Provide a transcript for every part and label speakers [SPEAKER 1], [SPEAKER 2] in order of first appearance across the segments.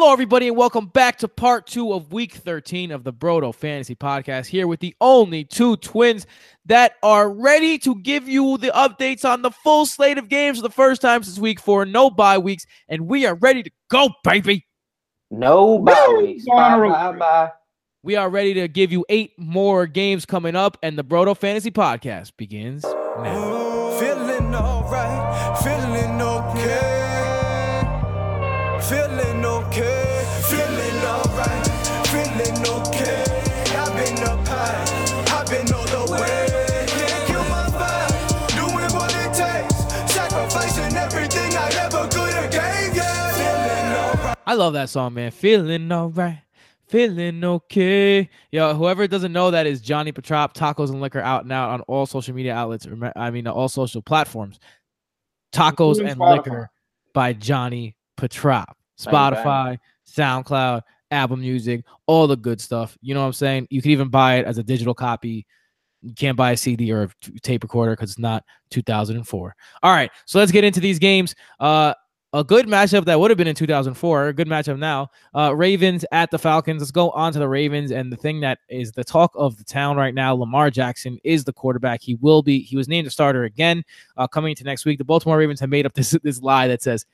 [SPEAKER 1] Hello, everybody, and welcome back to part two of week 13 of the Brodo Fantasy Podcast. Here with the only two twins that are ready to give you the updates on the full slate of games for the first time since week four. No bye weeks, and we are ready to go, baby.
[SPEAKER 2] No bye weeks. Bye, bye, bye.
[SPEAKER 1] We are ready to give you eight more games coming up, and the Brodo Fantasy Podcast begins now.
[SPEAKER 3] I
[SPEAKER 1] love that song, man. Feeling all right. Feeling okay. Yo, whoever doesn't know that is Johnny Petrop, Tacos and Liquor out and out on all social media outlets. I mean, all social platforms. Tacos
[SPEAKER 2] Including
[SPEAKER 1] and
[SPEAKER 2] Spotify.
[SPEAKER 1] Liquor by Johnny Petrop.
[SPEAKER 2] Bang,
[SPEAKER 1] Spotify, SoundCloud, Apple Music, all the good stuff. You know what I'm saying? You can even buy it as a digital copy. You can't buy a CD or a tape recorder because it's not 2004. All right, so let's get into these games. Uh, a good matchup that would have been in 2004, a good matchup now. Uh, Ravens at the Falcons. Let's go on to the Ravens. And the thing that is the talk of the town right now, Lamar Jackson is the quarterback. He will be. He was named a starter again uh, coming into next week. The Baltimore Ravens have made up this this lie that says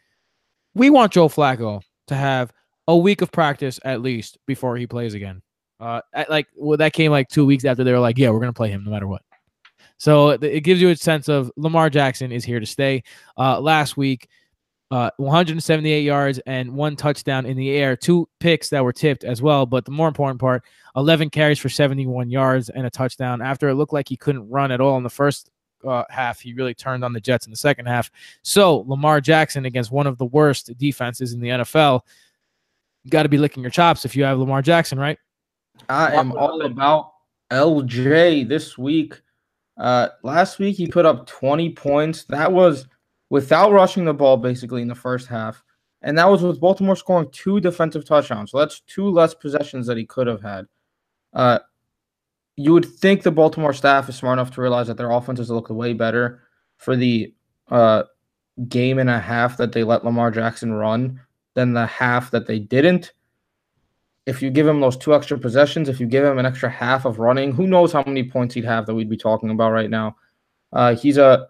[SPEAKER 1] we want Joe Flacco to have a week of practice at least before he plays again. Uh, at, like well, that came like two weeks after they were like, yeah, we're gonna play him no matter what. So it gives you a sense of Lamar Jackson is here to stay. Uh, last week, uh, 178 yards and one touchdown in the air, two picks that were tipped as well. But the more important part, 11 carries for 71 yards and a touchdown. After it looked like he couldn't run at all in the first uh, half, he really turned on the Jets in the second half. So Lamar Jackson against one of the worst defenses in the NFL, you got to be licking your chops if you have Lamar Jackson, right?
[SPEAKER 2] I am all about LJ this week. Uh, last week he put up 20 points. That was without rushing the ball basically in the first half. And that was with Baltimore scoring two defensive touchdowns. So that's two less possessions that he could have had. Uh, you would think the Baltimore staff is smart enough to realize that their offenses look way better for the uh, game and a half that they let Lamar Jackson run than the half that they didn't. If you give him those two extra possessions, if you give him an extra half of running, who knows how many points he'd have that we'd be talking about right now. Uh, he's a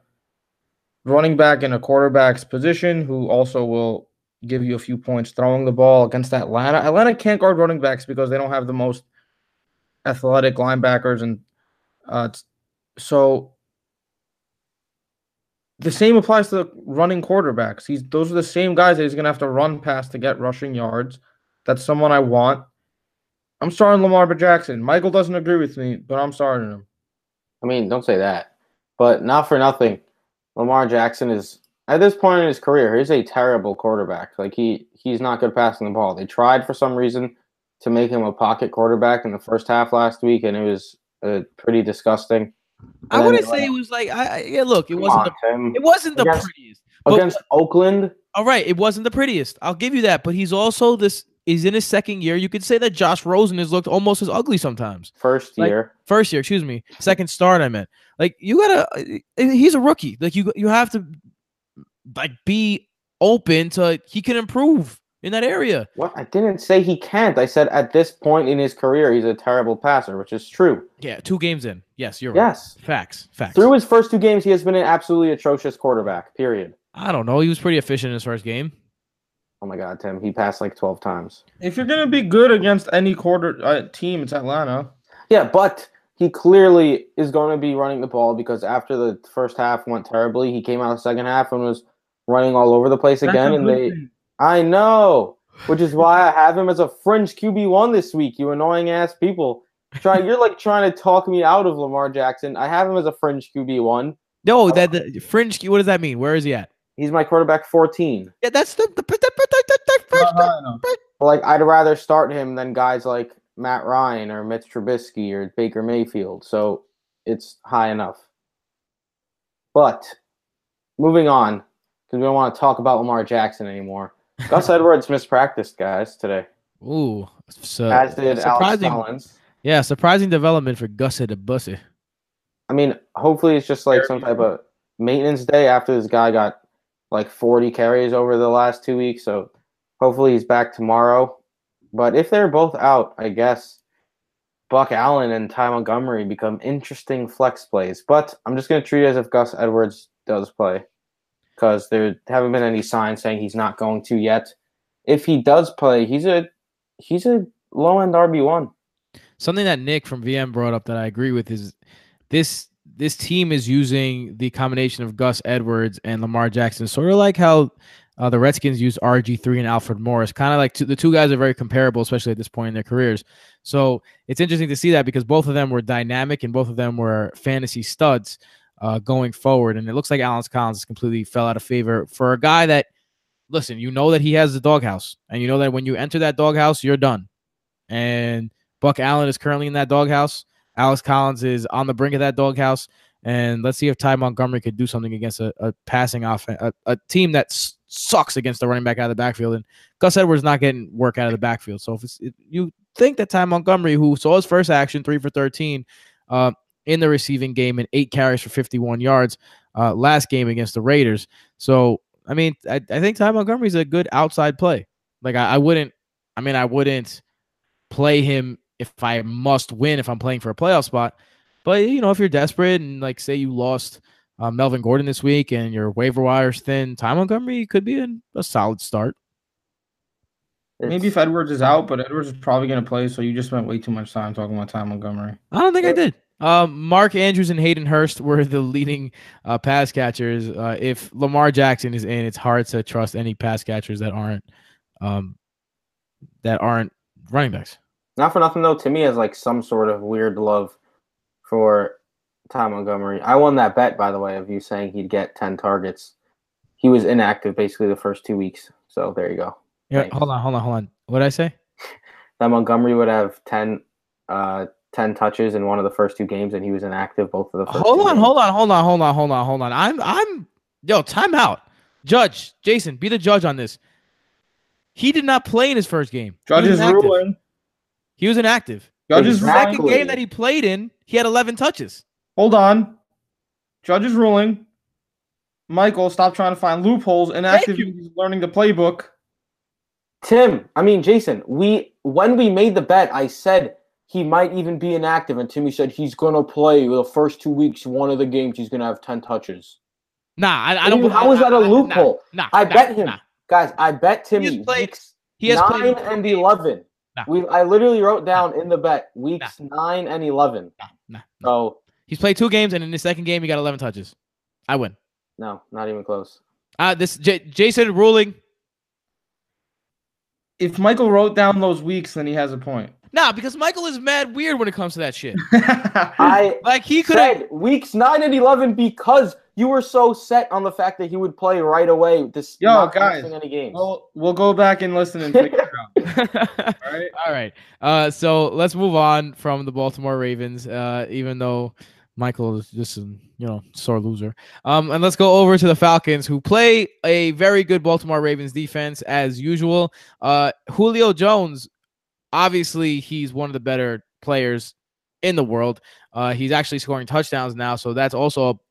[SPEAKER 2] running back in a quarterback's position who also will give you a few points throwing the ball against Atlanta. Atlanta can't guard running backs because they don't have the most athletic linebackers, and uh, so the same applies to the running quarterbacks. He's those are the same guys that he's gonna have to run past to get rushing yards. That's someone I want. I'm starting Lamar Jackson. Michael doesn't agree with me, but I'm starting him.
[SPEAKER 4] I mean, don't say that. But not for nothing. Lamar Jackson is at this point in his career, he's a terrible quarterback. Like he he's not good passing the ball. They tried for some reason to make him a pocket quarterback in the first half last week, and it was uh, pretty disgusting.
[SPEAKER 1] I
[SPEAKER 4] And then
[SPEAKER 1] wouldn't say
[SPEAKER 4] let-
[SPEAKER 1] it was like, I, I yeah. Look, it wasn't
[SPEAKER 4] on,
[SPEAKER 1] the it wasn't the
[SPEAKER 4] Against-
[SPEAKER 1] prettiest. But,
[SPEAKER 4] against Oakland.
[SPEAKER 1] all right, it wasn't the prettiest. I'll give you that. But he's also this. He's in his second year. You could say that Josh Rosen has looked almost as ugly sometimes.
[SPEAKER 4] First
[SPEAKER 1] Like-
[SPEAKER 4] year.
[SPEAKER 1] First year, excuse me. Second start, I meant. Like you gotta. Uh, uh, he's a rookie. Like you, you have to, like, be open to he can improve in that area.
[SPEAKER 4] What? I didn't say he can't. I said at this point in his career, he's a terrible passer, which is true.
[SPEAKER 1] Yeah, two games in. Yes, you're right.
[SPEAKER 4] Yes.
[SPEAKER 1] Facts. Facts.
[SPEAKER 4] Through his first two games, he has been an absolutely atrocious quarterback. Period.
[SPEAKER 1] I don't know. He was pretty efficient in his first game.
[SPEAKER 4] Oh my God, Tim. He passed like 12 times.
[SPEAKER 2] If you're gonna be good against any quarter uh, team, it's Atlanta.
[SPEAKER 4] Yeah, but he clearly is going to be running the ball because after the first half went terribly, he came out the second half and was running all over the place again. And they, I know, which is why I have him as a fringe QB one this week. You annoying ass people, try you're like trying to talk me out of Lamar Jackson. I have him as a fringe QB one.
[SPEAKER 1] No, that the fringe. What does that mean? Where is he at?
[SPEAKER 4] He's my quarterback fourteen.
[SPEAKER 1] Yeah, that's the the, the, the, the, the first.
[SPEAKER 4] Like I'd rather start him than guys like Matt Ryan or Mitch Trubisky or Baker Mayfield. So it's high enough. But moving on, because we don't want to talk about Lamar Jackson anymore. Gus Edwards mispracticed, guys, today.
[SPEAKER 1] Ooh, so
[SPEAKER 4] As did Alex
[SPEAKER 1] surprising.
[SPEAKER 4] Collins.
[SPEAKER 1] Yeah, surprising development for Gussie the Bussy.
[SPEAKER 4] I mean, hopefully it's just like some type of maintenance day after this guy got like 40 carries over the last two weeks. So Hopefully he's back tomorrow. But if they're both out, I guess Buck Allen and Ty Montgomery become interesting flex plays. But I'm just going to treat it as if Gus Edwards does play because there haven't been any signs saying he's not going to yet. If he does play, he's a he's a low end RB one.
[SPEAKER 1] Something that Nick from VM brought up that I agree with is this this team is using the combination of Gus Edwards and Lamar Jackson, sort of like how uh, the Redskins used RG3 and Alfred Morris. Kind of like two, the two guys are very comparable, especially at this point in their careers. So it's interesting to see that because both of them were dynamic and both of them were fantasy studs uh, going forward. And it looks like Alex Collins has completely fell out of favor for a guy that, listen, you know that he has the doghouse, and you know that when you enter that doghouse, you're done. And Buck Allen is currently in that doghouse. Alex Collins is on the brink of that doghouse. And let's see if Ty Montgomery could do something against a, a passing offense, a, a, team that sucks against the running back out of the backfield. And Gus Edwards not getting work out of the backfield. So if, if you think that Ty Montgomery, who saw his first action, three for 13 uh, in the receiving game and eight carries for 51 yards uh, last game against the Raiders. So, I mean, I, I think Ty Montgomery is a good outside play. Like, I, I wouldn't, I mean, I wouldn't play him if I must win if I'm playing for a playoff spot. But you know, if you're desperate and like say you lost uh, Melvin Gordon this week and your waiver wire's thin, Ty Montgomery could be in a solid start.
[SPEAKER 2] Maybe if Edwards is out, but Edwards is probably going to play, so you just spent way too much time talking about Ty Montgomery.
[SPEAKER 1] I don't think I did. Um, Mark Andrews and Hayden Hurst were the leading uh, pass catchers. Uh, if Lamar Jackson is in, it's hard to trust any pass catchers that aren't um, that aren't running backs.
[SPEAKER 4] Not for nothing though, Timmy has like some sort of weird love for Ty Montgomery. I won that bet by the way of you saying he'd get ten targets. He was inactive basically the first two weeks. So there you go.
[SPEAKER 1] Yeah,
[SPEAKER 4] Thanks.
[SPEAKER 1] hold on, hold on, hold on. What did I say?
[SPEAKER 4] That Montgomery would have 10, uh, 10 touches in one of the first two games, and he was inactive both of the first.
[SPEAKER 1] Hold
[SPEAKER 4] two
[SPEAKER 1] on,
[SPEAKER 4] games.
[SPEAKER 1] hold on, hold on, hold on, hold on, hold on. I'm I'm yo, time out. Judge, Jason, be the judge on this. He did not play in his first game. He
[SPEAKER 2] Judge is ruling.
[SPEAKER 1] He was inactive.
[SPEAKER 2] Judge is
[SPEAKER 1] The
[SPEAKER 4] Exactly.
[SPEAKER 1] second game that he played in, he had 11 touches.
[SPEAKER 2] Hold on. Judge's ruling. Michael, stop trying to find loopholes. Inactive
[SPEAKER 1] you.
[SPEAKER 2] means learning the playbook.
[SPEAKER 4] Tim, I mean Jason, we when we made the bet, I said he might even be inactive, and Timmy said he's gonna play the first two weeks. One of the games, he's gonna have ten touches.
[SPEAKER 1] Nah, I, I
[SPEAKER 4] I
[SPEAKER 1] don't.
[SPEAKER 4] mean, how is that a loophole?
[SPEAKER 1] Nah, nah,
[SPEAKER 4] I
[SPEAKER 1] nah,
[SPEAKER 4] bet him,
[SPEAKER 1] nah.
[SPEAKER 4] guys. I bet Timmy He
[SPEAKER 1] has played-
[SPEAKER 4] weeks
[SPEAKER 1] He has
[SPEAKER 4] nine
[SPEAKER 1] played
[SPEAKER 4] and
[SPEAKER 1] games.
[SPEAKER 4] eleven.
[SPEAKER 1] Nah.
[SPEAKER 4] We I literally wrote down in the bet weeks nine and eleven.
[SPEAKER 1] Nah, nah, nah.
[SPEAKER 4] So
[SPEAKER 1] He's played two games, and in the second game, he got 11 touches. I win.
[SPEAKER 4] no, not even close.
[SPEAKER 1] Uh, this J- Jason ruling.
[SPEAKER 2] If Michael wrote down those weeks, then he has a point.
[SPEAKER 1] Nah, because Michael is mad weird when it comes to that shit.
[SPEAKER 4] I
[SPEAKER 1] Like he could have.
[SPEAKER 4] said weeks nine and eleven because you were so set on the fact that he would play right away. This
[SPEAKER 2] Yo,
[SPEAKER 4] not
[SPEAKER 2] guys,
[SPEAKER 4] any games.
[SPEAKER 2] we'll, we'll go back and listen and figure it out. All right.
[SPEAKER 1] All right. Uh, so let's move on from the Baltimore Ravens. Uh, even though Michael is just a you know sore loser. Um, and let's go over to the Falcons, who play a very good Baltimore Ravens defense as usual. Uh, Julio Jones, obviously, he's one of the better players in the world. Uh, he's actually scoring touchdowns now, so that's also a, a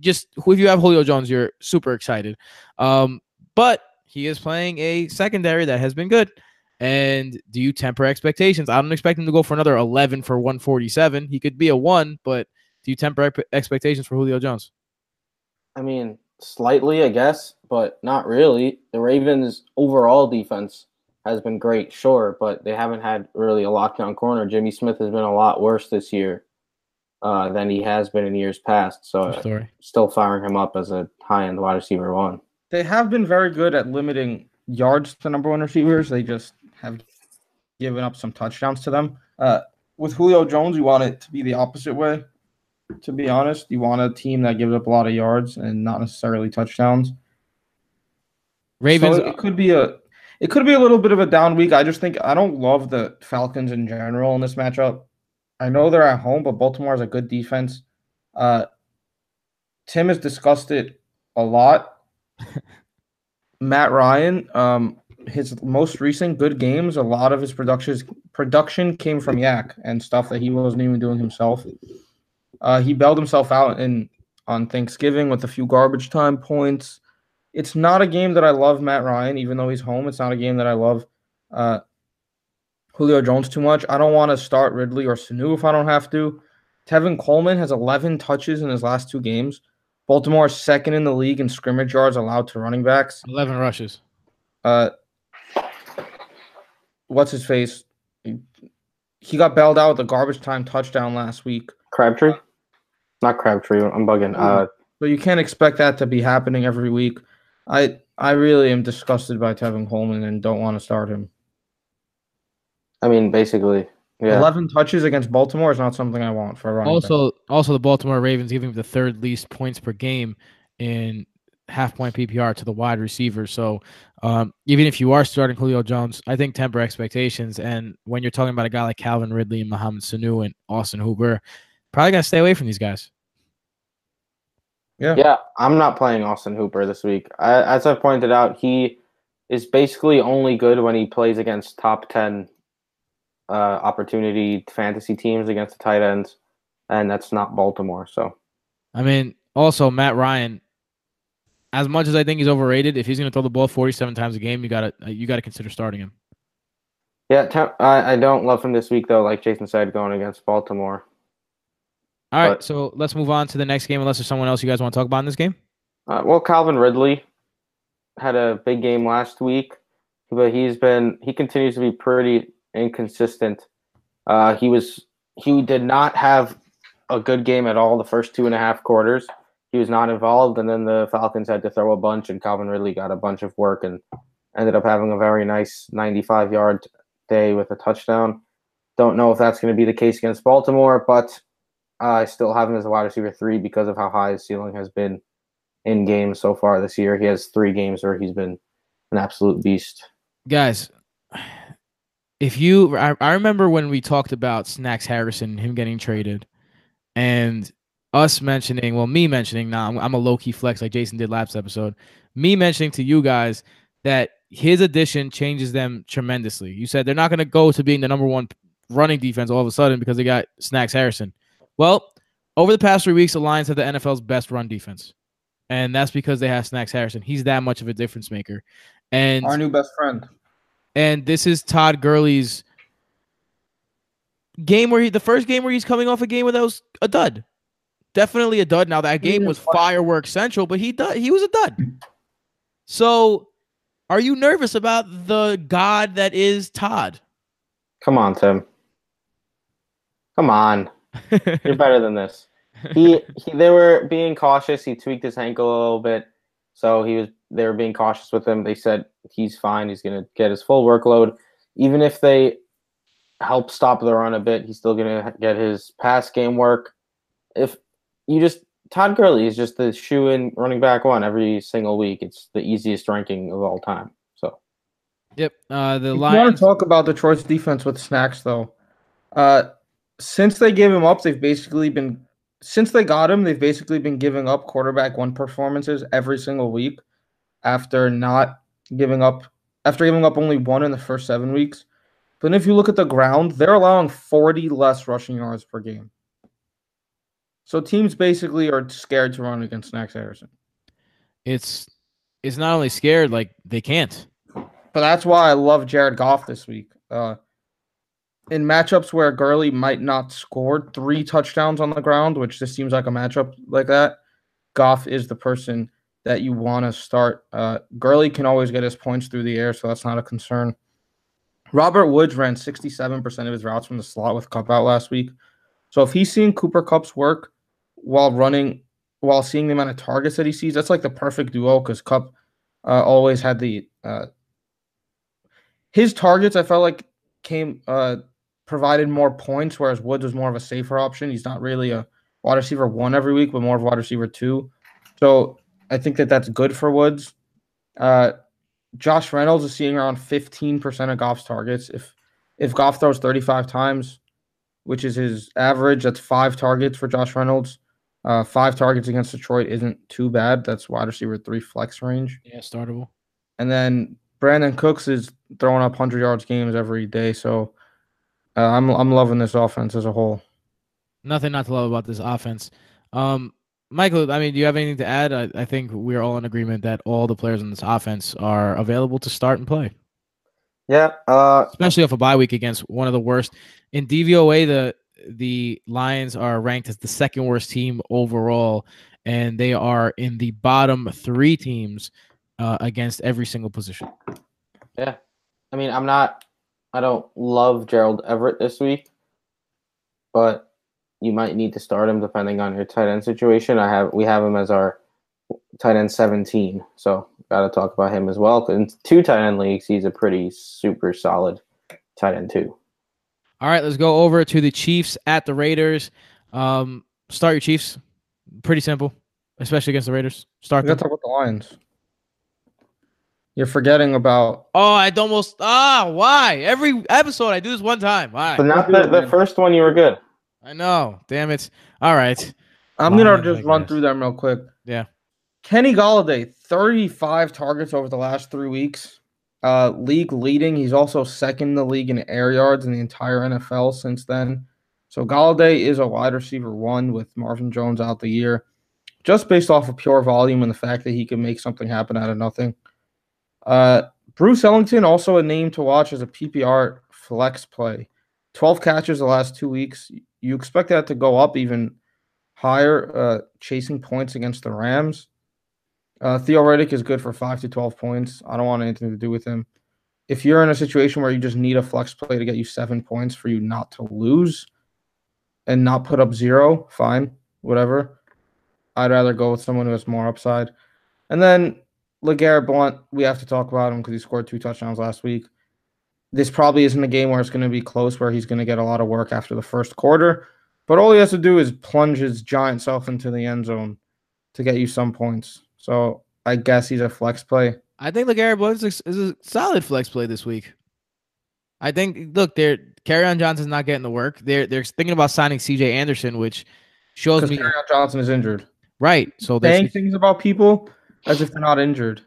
[SPEAKER 1] just if you have Julio Jones, you're super excited. Um, but he is playing a secondary that has been good. And do you temper expectations? I don't expect him to go for another 11 for 147. He could be a one, but do you temper expectations for Julio Jones?
[SPEAKER 4] I mean, slightly, I guess, but not really. The Ravens' overall defense has been great, sure, but they haven't had really a lockdown corner. Jimmy Smith has been a lot worse this year uh, than he has been in years past. So,
[SPEAKER 1] story.
[SPEAKER 4] still firing him up as a high-end wide receiver one.
[SPEAKER 2] They have been very good at limiting yards to number one receivers. They just have given up some touchdowns to them. Uh, with Julio Jones, you want it to be the opposite way. To be honest, you want a team that gives up a lot of yards and not necessarily touchdowns.
[SPEAKER 1] Ravens.
[SPEAKER 2] So it could be a it could be a little bit of a down week. I just think I don't love the Falcons in general in this matchup. I know they're at home, but Baltimore has a good defense. Uh, Tim has discussed it a lot. Matt Ryan, um, his most recent good games, a lot of his production production came from YAC and stuff that he wasn't even doing himself. Uh, he bailed himself out in on Thanksgiving with a few garbage time points. it's not a game that I love Matt Ryan, even though he's home. It's not a game that I love uh, Julio Jones too much. I don't want to start Ridley or Sanu if I don't have to. Tevin Coleman has 11 touches in his last two games. Baltimore is second in the league in scrimmage yards allowed to running backs.
[SPEAKER 1] 11 rushes.
[SPEAKER 2] Uh, what's his face? He, he got bailed out with a garbage time touchdown last week.
[SPEAKER 4] Crabtree? Not Crabtree. I'm bugging. Uh,
[SPEAKER 2] So you can't expect that to be happening every week. I I really am disgusted by Tevin Coleman and don't want to start him.
[SPEAKER 4] I mean, basically, yeah.
[SPEAKER 2] 11 touches against Baltimore is not something I want for a running back.
[SPEAKER 1] Also, also the Baltimore Ravens giving the third least points per game in half point PPR to the wide receiver. So um, even if you are starting Julio Jones, I think temper expectations. And when you're talking about a guy like Calvin Ridley and Mohamed Sanu and Austin Hooper, probably gotta stay away from these guys.
[SPEAKER 2] Yeah.
[SPEAKER 4] Yeah, I'm not playing Austin Hooper this week. I, as I've pointed out, he is basically only good when he plays against top 10 uh, opportunity fantasy teams against the tight ends, and that's not Baltimore. So,
[SPEAKER 1] I mean, also Matt Ryan. As much as I think he's overrated, if he's going to throw the ball 47 times a game, you gotta you gotta consider starting him.
[SPEAKER 4] yeah, I don't love him this week, though, like Jason said, going against Baltimore.
[SPEAKER 1] All right,
[SPEAKER 4] But-
[SPEAKER 1] so let's move on to the next game. Unless there's someone else you guys want to talk about in this game.
[SPEAKER 4] Uh, well, Calvin Ridley had a big game last week, but he's been he continues to be pretty inconsistent. Uh, he was he did not have a good game at all the first two and a half quarters. He was not involved, and then the Falcons had to throw a bunch, and Calvin Ridley got a bunch of work and ended up having a very nice 95 yard day with a touchdown. Don't know if that's going to be the case against Baltimore, but I still have him as a wide receiver three because of how high his ceiling has been in games so far this year. He has three games where he's been an absolute beast.
[SPEAKER 1] guys if you I, I remember when we talked about snacks harrison him getting traded and us mentioning well me mentioning now I'm, I'm a low-key flex like jason did last episode. Me mentioning to you guys that his addition changes them tremendously. You said they're not going to go to being the number one running defense all of a sudden because they got snacks harrison. Well over the past three weeks the lions have the nfl's best run defense and that's because they have snacks harrison. He's that much of a difference maker. And
[SPEAKER 2] Our new best friend.
[SPEAKER 1] And this is Todd Gurley's game where he the first game where he's coming off a game where that was a dud. Definitely a dud. Now that game was
[SPEAKER 2] play.
[SPEAKER 1] firework central, but he dud, he was a dud. So are you nervous about the god that is Todd?
[SPEAKER 4] Come on, Tim. Come on. You're better than this. He, he they were being cautious. He tweaked his ankle a little bit. So he was they were being cautious with him. They said he's fine. He's gonna get his full workload. Even if they help stop the run a bit, he's still gonna get his pass game work. If you just Todd Gurley is just the shoe in running back one every single week. It's the easiest ranking of all time. So
[SPEAKER 1] Yep. Uh the
[SPEAKER 2] If you want to talk about Detroit's defense with snacks, though, uh, since they gave him up, they've basically been since they got him, they've basically been giving up quarterback one performances every single week after not giving up after giving up only one in the first seven weeks. But if you look at the ground, they're allowing 40 less rushing yards per game. So teams basically are scared to run against Snacks Harrison.
[SPEAKER 1] it's it's not only scared, like they can't.
[SPEAKER 2] But that's why I love Jared Goff this week. Uh, in matchups where Gurley might not score three touchdowns on the ground, which this seems like a matchup like that, Goff is the person that you want to start. Uh, Gurley can always get his points through the air, so that's not a concern. Robert Woods ran 67% of his routes from the slot with Kupp out last week. So if he's seeing Cooper Kupp's work while running, while seeing the amount of targets that he sees, that's like the perfect duo because Kupp uh, always had the uh, his targets. I felt like came uh, provided more points, whereas Woods was more of a safer option. He's not really a wide receiver one every week, but more of wide receiver two. So I think that that's good for Woods. Uh, Josh Reynolds is seeing around 15% of Goff's targets. If if Goff throws 35 times, which is his average, that's five targets for Josh Reynolds. Uh, five targets against Detroit isn't too bad. That's wide receiver three flex range.
[SPEAKER 1] Yeah, startable.
[SPEAKER 2] And then Brandin Cooks is throwing up 100 yards games every day. So uh, I'm I'm loving this offense as a whole.
[SPEAKER 1] Nothing not to love about this offense. Um, Michael, I mean, do you have anything to add? I, I think we're all in agreement that all the players in this offense are available to start and play,
[SPEAKER 4] Yeah. Uh,
[SPEAKER 1] especially off a bye week against one of the worst in DVOA. The the Lions are ranked as the second worst team overall, and they are in the bottom three teams uh, against every single position.
[SPEAKER 4] Yeah, I mean, I'm not. I don't love Gerald Everett this week, but you might need to start him depending on your tight end situation. I have we have him as our tight end 17, so got to talk about him as well. In two tight end leagues, he's a pretty super solid tight end too.
[SPEAKER 1] All right, let's go over to the Chiefs at the Raiders. Um, start your Chiefs. Pretty simple, especially against the Raiders. Start
[SPEAKER 2] We
[SPEAKER 1] them.
[SPEAKER 2] got to talk about the Lions. You're forgetting about
[SPEAKER 1] Oh, I'd almost ah. Why every episode I do this one time? Why?
[SPEAKER 4] But not the, the first one. You were good.
[SPEAKER 1] I know. Damn it. All right.
[SPEAKER 2] I'm gonna just run through them real quick.
[SPEAKER 1] Yeah.
[SPEAKER 2] Kenny Golladay, 35 targets over the last three weeks. Uh, league leading. He's also second in the league in air yards in the entire NFL since then. So Golladay is a wide receiver one with Marvin Jones out the year, just based off of pure volume and the fact that he can make something happen out of nothing. Uh, Bruce Ellington, also a name to watch as a PPR flex play. 12 catches the last two weeks. You expect that to go up even higher, uh, chasing points against the Rams. Uh, Theo Riddick is good for 5 to 12 points. I don't want anything to do with him. If you're in a situation where you just need a flex play to get you seven points for you not to lose and not put up zero, fine, whatever. I'd rather go with someone who has more upside. And then LeGarrette Blount, we have to talk about him because he scored two touchdowns last week. This probably isn't a game where it's going to be close, where he's going to get a lot of work after the first quarter. But all he has to do is plunge his giant self into the end zone to get you some points. So I guess he's a flex play.
[SPEAKER 1] I think LeGarrette Blount is a, is a solid flex play this week. I think look, they're on Johnson's not getting the work. They're they're thinking about signing CJ Anderson, which shows
[SPEAKER 2] Because
[SPEAKER 1] me
[SPEAKER 2] Kerryon Johnson is injured.
[SPEAKER 1] right. So there's
[SPEAKER 2] Saying things about people as if they're not injured.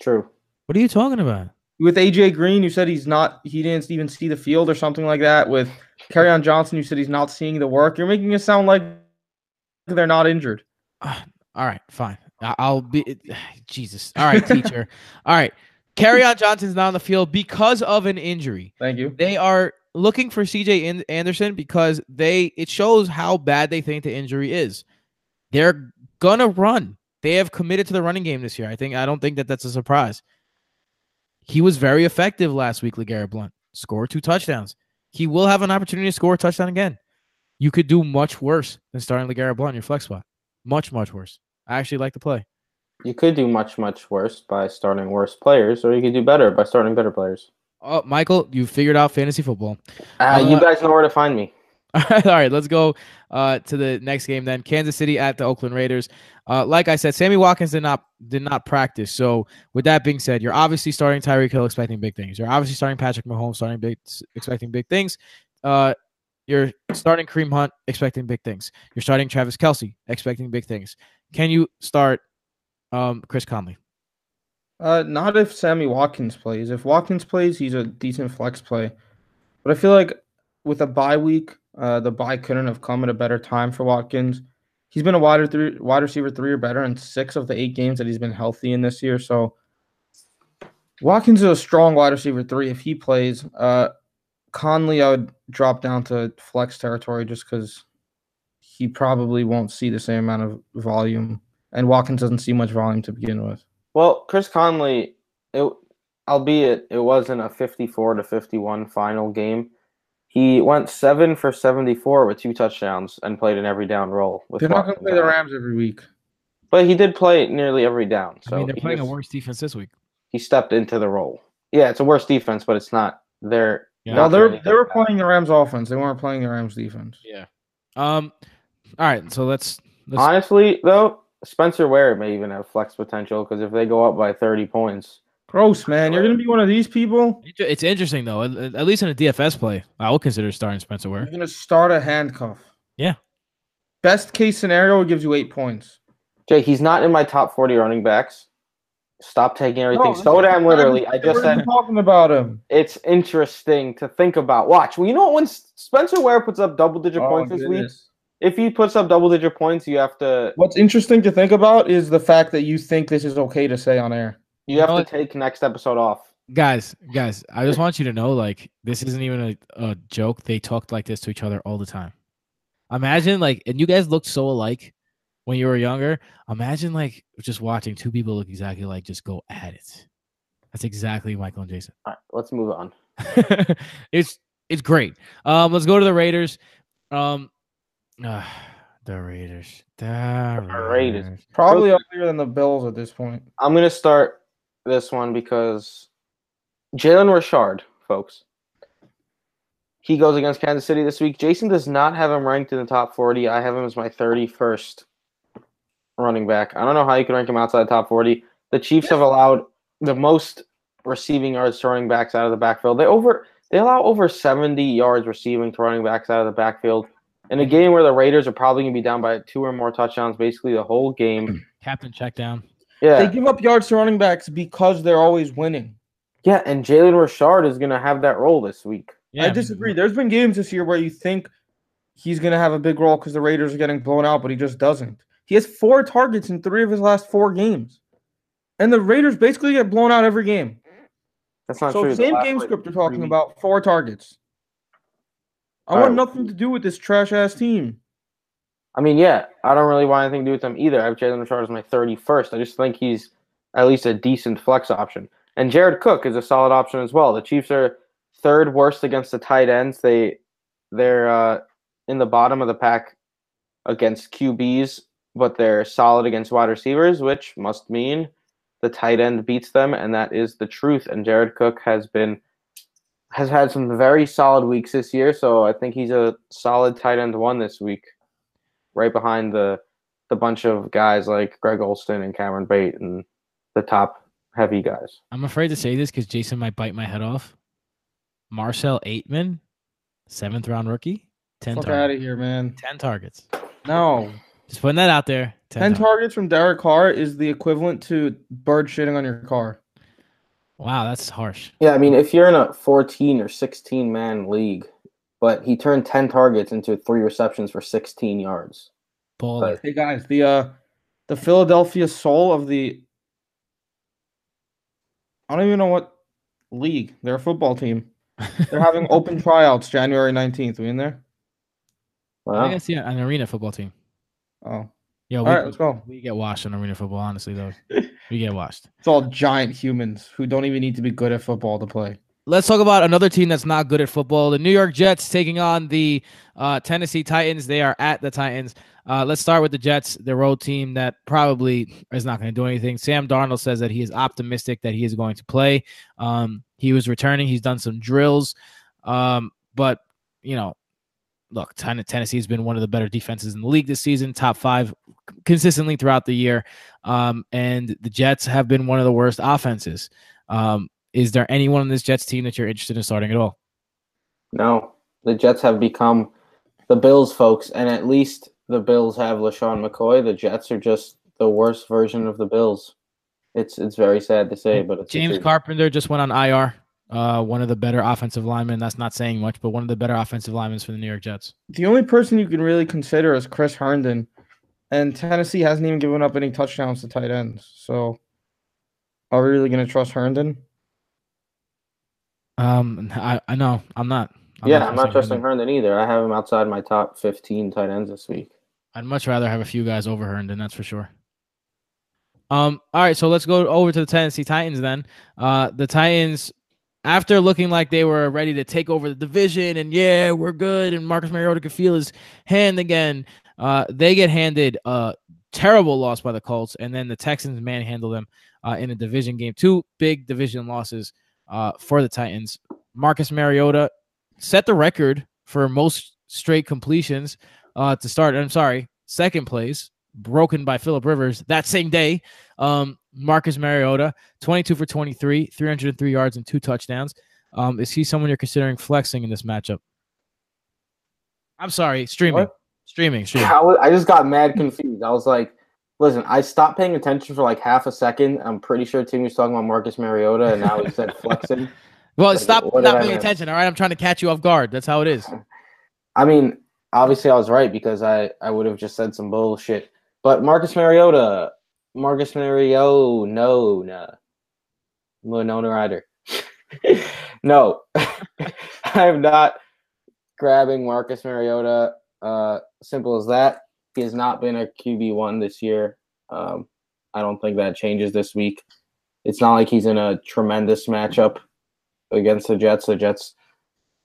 [SPEAKER 4] True.
[SPEAKER 1] what are you talking about?
[SPEAKER 2] With AJ Green, you said he's not he didn't even see the field or something like that. With on Johnson, you said he's not seeing the work. You're making it sound like they're not injured.
[SPEAKER 1] Ah, all right, fine. I'll be Jesus. All right, teacher. All right. on Johnson's not on the field because of an injury.
[SPEAKER 2] Thank you.
[SPEAKER 1] They are looking for CJ Anderson because they it shows how bad they think the injury is. They're gonna run. They have committed to the running game this year. I think I don't think that that's a surprise. He was very effective last week, LeGarrette Blount. Scored two touchdowns. He will have an opportunity to score a touchdown again. You could do much worse than starting LeGarrette Blount in your flex spot. Much, much worse. I actually like the play.
[SPEAKER 4] You could do much, much worse by starting worse players, or you could do better by starting better players.
[SPEAKER 1] Oh, Michael, you figured out fantasy football.
[SPEAKER 4] Uh,
[SPEAKER 1] Uh,
[SPEAKER 4] you guys know where to find me.
[SPEAKER 1] All right, all right, let's go uh, to the next game then. Kansas City at the Oakland Raiders. Uh, like I said, Sammy Watkins did not did not practice. So with that being said, you're obviously starting Tyreek Hill, expecting big things. You're obviously starting Patrick Mahomes, starting big, expecting big things. Uh, you're starting Kareem Hunt, expecting big things. You're starting Travis Kelce, expecting big things. Can you start um, Chris Conley?
[SPEAKER 2] Uh, not if Sammy Watkins plays. If Watkins plays, he's a decent flex play. But I feel like with a bye week, uh, the bye couldn't have come at a better time for Watkins. He's been a wide, three, wide receiver three or better in six of the eight games that he's been healthy in this year. So Watkins is a strong wide receiver three if he plays. Uh, Conley, I would drop down to flex territory just because he probably won't see the same amount of volume, and Watkins doesn't see much volume to begin with.
[SPEAKER 4] Well, Chris Conley, it, albeit it wasn't a 54 to 51 final game, he went seven for 74 with two touchdowns and played an every down role. With
[SPEAKER 2] They're not going to
[SPEAKER 4] Watkins
[SPEAKER 2] play the. Rams every week.
[SPEAKER 4] but he did play nearly every down. So
[SPEAKER 1] I mean, they're
[SPEAKER 4] he,
[SPEAKER 1] playing a worse defense this week.
[SPEAKER 4] he stepped into the role. Yeah, it's a worse defense, but it's not. They're
[SPEAKER 1] Yeah.
[SPEAKER 2] Well,
[SPEAKER 4] not
[SPEAKER 2] they're they were playing the Rams offense. They weren't playing the Rams defense.
[SPEAKER 1] Yeah. Um. All right. So let's. let's
[SPEAKER 4] Honestly, though, Spencer Ware may even have flex potential because if they go up by 30 points,
[SPEAKER 2] Gross, man. You're going to be one of these people.
[SPEAKER 1] It's interesting though. At, at least in a DFS play, I would consider starting Spencer Ware.
[SPEAKER 2] You're going to start a handcuff.
[SPEAKER 1] Yeah.
[SPEAKER 2] Best case scenario it gives you eight points.
[SPEAKER 4] Jay, he's not in my top 40 running backs. Stop taking everything
[SPEAKER 2] No,
[SPEAKER 4] so damn literally. I just
[SPEAKER 2] We're
[SPEAKER 4] said
[SPEAKER 2] talking about him.
[SPEAKER 4] it's interesting to think about. Watch. Well, you know what? When Spencer Ware puts up double digit
[SPEAKER 2] Oh,
[SPEAKER 4] points this week, if he puts up double digit points, you have to
[SPEAKER 2] What's interesting to think about is the fact that you think this is okay to say on air.
[SPEAKER 4] You have
[SPEAKER 1] know
[SPEAKER 4] to take next episode off.
[SPEAKER 1] guys, guys, I just want you to know, like, this isn't even a, a joke. They talked like this to each other all the time. Imagine, like, and you guys looked so alike when you were younger. Imagine, like, just watching two people look exactly like just go at it. That's exactly Michael and Jason.
[SPEAKER 4] All right, let's move on.
[SPEAKER 1] it's it's great. Um, let's go to the Raiders. Um, ah, the Raiders. The
[SPEAKER 4] Raiders.
[SPEAKER 1] Raiders.
[SPEAKER 2] Probably uglier than the Bills at this point.
[SPEAKER 4] I'm gonna start this one because Jalen Richard, folks. He goes against Kansas City this week. Jason does not have him ranked in the top 40. I have him as my 31st running back. I don't know how you can rank him outside the top 40. The Chiefs have allowed the most receiving yards to running backs out of the backfield. They over they allow over 70 yards receiving to running backs out of the backfield. In a game where the Raiders are probably gonna be down by two or more touchdowns basically the whole game.
[SPEAKER 1] Captain check down.
[SPEAKER 4] Yeah.
[SPEAKER 2] They give up yards to running backs because they're always winning.
[SPEAKER 4] Yeah, and Jalen Richard is going to have that role this week.
[SPEAKER 1] Yeah,
[SPEAKER 2] I disagree. There's been games this year where you think he's going to have a big role because the Raiders are getting blown out, but he just doesn't. He has four targets in three of his last four games. And the Raiders basically get blown out every game.
[SPEAKER 4] That's not
[SPEAKER 2] so
[SPEAKER 4] true.
[SPEAKER 2] Same game script you're talking about, four targets. I
[SPEAKER 4] All
[SPEAKER 2] want
[SPEAKER 4] right.
[SPEAKER 2] nothing to do with this trash ass team.
[SPEAKER 4] I mean, yeah, I don't really want anything to do with them either. I have Jalen Richard as my 31st. I just think he's at least a decent flex option. And Jared Cook is a solid option as well. The Chiefs are third worst against the tight ends. They they're uh, in the bottom of the pack against QBs, but they're solid against wide receivers, which must mean the tight end beats them, and that is the truth. And Jared Cook has been has had some very solid weeks this year, so I think he's a solid tight end one this week, right behind the the bunch of guys like Greg Olsen and Cameron Brate and the top heavy guys.
[SPEAKER 1] I'm afraid to say this because Jason might bite my head off. Marcell Ateman, seventh round rookie, 10,
[SPEAKER 2] Fuck
[SPEAKER 1] tar-
[SPEAKER 2] out of here, man.
[SPEAKER 1] 10 targets.
[SPEAKER 2] No.
[SPEAKER 1] Just putting that out there. 10,
[SPEAKER 2] 10
[SPEAKER 1] targets.
[SPEAKER 2] targets from Derek Carr is the equivalent to bird shitting on your car.
[SPEAKER 1] Wow, that's harsh.
[SPEAKER 4] Yeah, I mean, if you're in a 14 or 16 man league, but he turned 10 targets into three receptions for 16 yards.
[SPEAKER 1] Baller.
[SPEAKER 2] Hey guys, the uh the Philadelphia soul of the I don't even know what league. They're a football team. They're having open tryouts January 19th. We in there? Wow.
[SPEAKER 1] I
[SPEAKER 4] Well,
[SPEAKER 1] guess yeah, an arena football team.
[SPEAKER 2] Oh.
[SPEAKER 1] Yo,
[SPEAKER 2] All
[SPEAKER 1] we,
[SPEAKER 2] right, let's go.
[SPEAKER 1] we get washed on arena football, honestly, though. we get washed.
[SPEAKER 2] It's all giant humans who don't even need to be good at football to play.
[SPEAKER 1] Let's talk about another team that's not good at football. The New York Jets taking on the uh, Tennessee Titans. They are at the Titans. Uh, let's start with the Jets, the road team that probably is not going to do anything. Sam Darnold says that he is optimistic that he is going to play. Um, he was returning. He's done some drills. Um, but, you know, look, Tennessee has been one of the better defenses in the league this season, top five consistently throughout the year. Um, and the Jets have been one of the worst offenses. Um, is there anyone on this Jets team that you're interested in starting at all?
[SPEAKER 4] no. The Jets have become the Bills, folks, and at least the Bills have LeSean McCoy. The Jets are just the worst version of the Bills. It's it's very sad to say, but it's
[SPEAKER 1] James. Carpenter just went on IR. Uh, one of the better offensive linemen. That's not saying much, but one of the better offensive linemen for the New York Jets.
[SPEAKER 2] The only person you can really consider is Chris Herndon. And Tennessee hasn't even given up any touchdowns to tight ends. So are we really gonna trust Herndon?
[SPEAKER 1] Um, I, I know I'm not.
[SPEAKER 4] yeah, I'm not trusting
[SPEAKER 1] Herndon.
[SPEAKER 4] Herndon either. I have him outside my top 15 tight ends this week.
[SPEAKER 1] I'd much rather have a few guys over Herndon, that's for sure. Um, all right, so let's go over to the Tennessee Titans then. Uh, the Titans, after looking like they were ready to take over the division and yeah, we're good, and Marcus Mariota could feel his hand again, uh, they get handed a terrible loss by the Colts, and then the Texans manhandle them uh, in a division game. Two big division losses uh, for the Titans. Marcus Mariota set the record for most straight completions uh, to start. I'm sorry, second place, broken by Philip Rivers that same day. Um, Marcus Mariota, 22 for 23, 303 yards and two touchdowns. Um, is he someone you're considering flexing in this matchup? I'm sorry, streaming,
[SPEAKER 4] What?
[SPEAKER 1] streaming, streaming.
[SPEAKER 4] I, wa- I just got mad confused. I was like, listen, I stopped paying attention for like half a second. I'm pretty sure Tim was talking about Marcus Mariota, and now he said flexing.
[SPEAKER 1] Well,
[SPEAKER 4] Like,
[SPEAKER 1] stop not paying attention. All right, I'm trying to catch you off guard. That's how it is.
[SPEAKER 4] I mean, obviously I was right because I I would have just said some bullshit. But Marcus Mariota, Marcus Mariota, no, no, Winona Ryder. no, I'm not grabbing Marcus Mariota. Uh, simple as that. He has not been a QB one this year. Um, I don't think that changes this week. It's not like he's in a tremendous matchup against the Jets. The Jets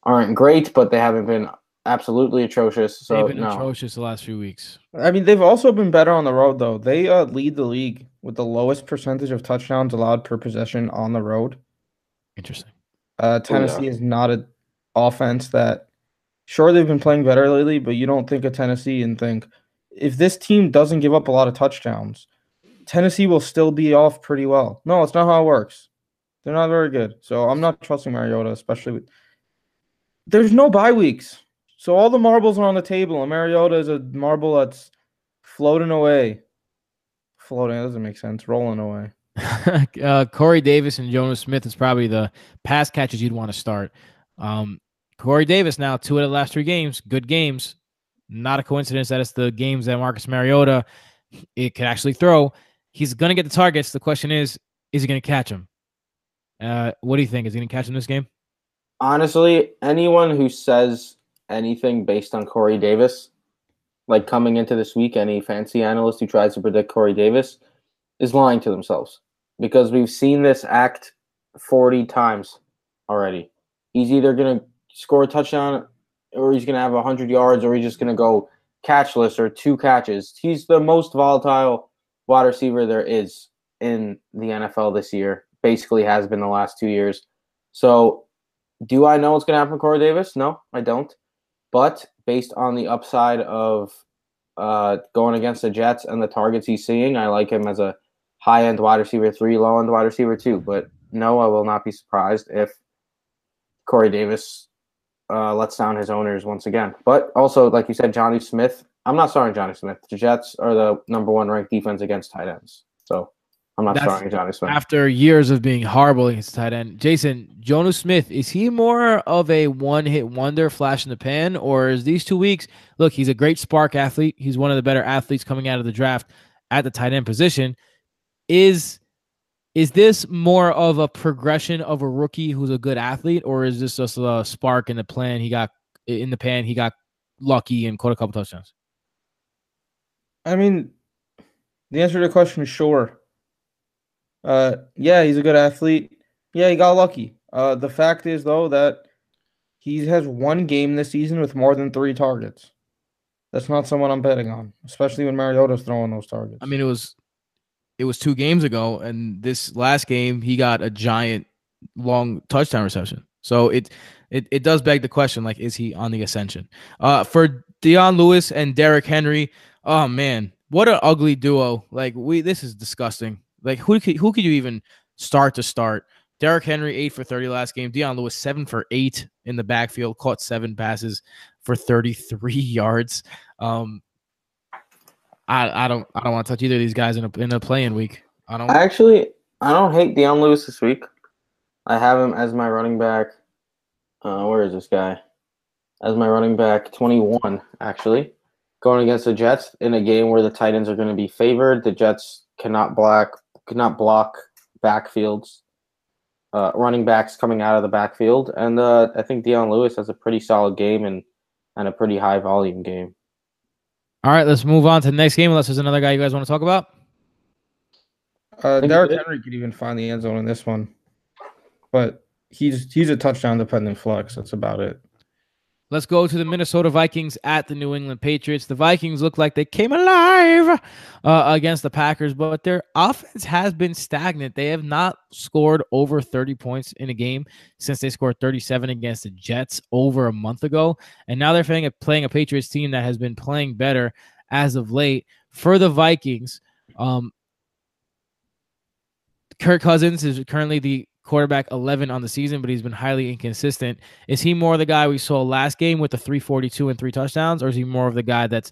[SPEAKER 4] aren't great, but they haven't been absolutely atrocious. So
[SPEAKER 1] They've been
[SPEAKER 4] no.
[SPEAKER 1] atrocious the last few weeks.
[SPEAKER 2] I mean, they've also been better on the road though. They uh, lead the league with the lowest percentage of touchdowns allowed per possession on the road.
[SPEAKER 1] Interesting.
[SPEAKER 2] Uh, Tennessee is not an offense that. Sure, they've been playing better lately, but you don't think of Tennessee and think if this team doesn't give up a lot of touchdowns, Tennessee will still be off pretty well. No, it's not how it works. They're not very good. So I'm not trusting Mariota, especially with. There's no bye weeks. So all the marbles are on the table, and Mariota is a marble that's floating away. Floating, doesn't make sense. Rolling away.
[SPEAKER 1] uh, Corey Davis and Jonnu Smith is probably the pass catches you'd want to start. Um, Corey Davis now two of the last three games, good games. Not a coincidence that it's the games that Marcus Mariota it could actually throw. He's gonna get the targets. The question is, is he gonna catch them? Uh, what do you think? Is he gonna catch him this game?
[SPEAKER 4] honestly, anyone who says anything based on Corey Davis, like coming into this week, any fancy analyst who tries to predict Corey Davis is lying to themselves because we've seen this act 40 times already. He's either going to score a touchdown or he's going to have 100 yards or he's just going to go catchless or two catches. He's the most volatile wide receiver there is in the NFL this year, basically has been the last two years. So do I know what's going to happen with Corey Davis? No, I don't. But based on the upside of uh, going against the Jets and the targets he's seeing, I like him as a high end wide receiver three, low end wide receiver two. But no, I will not be surprised if Corey Davis uh, lets down his owners once again. But also, like you said, Jonnu Smith. I'm not sorry, Jonnu Smith. The Jets are the number one ranked defense against tight ends. So I'm not
[SPEAKER 1] That's-
[SPEAKER 4] starting Jonnu Smith.
[SPEAKER 1] After years of being horrible against tight end, Jason Jonnu Smith is he more of a one-hit wonder, flash in the pan, or is these two weeks? Look, he's a great spark athlete. He's one of the better athletes coming out of the draft at the tight end position. Is is this more of a progression of a rookie who's a good athlete, or is this just a spark in the plan? He got in the pan. He got lucky and caught a couple touchdowns.
[SPEAKER 2] I mean, the answer to the question is sure. Uh, yeah, he's a good athlete. Yeah, he got lucky. Uh, the fact is though that he has one game this season with more than three targets. That's not someone I'm betting on, especially when Mariota's throwing those targets.
[SPEAKER 1] I mean, it was it was two games ago, and this last game he got a giant long touchdown reception. So it it it does beg the question, like, is he on the ascension? Uh, for Dion Lewis and Derrick Henry, oh man, what an ugly duo! Like we, this is disgusting. Like who could who could you even start to start? Derrick Henry eight for thirty last game. Dion Lewis seven for eight in the backfield, caught seven passes for thirty three yards. Um, I, I don't I don't want to touch either of these guys in a in a playing week. I don't.
[SPEAKER 4] Actually, I don't hate Dion Lewis this week. I have him as my running back. Uh, where is this guy? As my running back 21, actually. Going against the Jets in a game where the Titans are going to be favored. The Jets cannot block cannot block backfields. Uh, running backs coming out of the backfield. And uh, I think Dion Lewis has a pretty solid game and, and a pretty high volume game.
[SPEAKER 1] All right, let's move on to the next game. Unless there's another guy you guys want to talk about.
[SPEAKER 2] uh,
[SPEAKER 4] think
[SPEAKER 2] Derrick Henry could even find the end zone in this one, but he's he's a touchdown dependent flex. That's about it.
[SPEAKER 1] Let's go to the Minnesota Vikings at the New England Patriots. The Vikings look like they came alive uh, against the Packers, but their offense has been stagnant. They have not scored over 30 points in a game since they scored 37 against the Jets over a month ago. And now they're playing a, playing a Patriots team that has been playing better as of late. For the Vikings, um, Kirk Cousins is currently the quarterback 11 on the season, but he's been highly inconsistent. Is he more the guy we saw last game with the 342 and three touchdowns, or is he more of the guy that's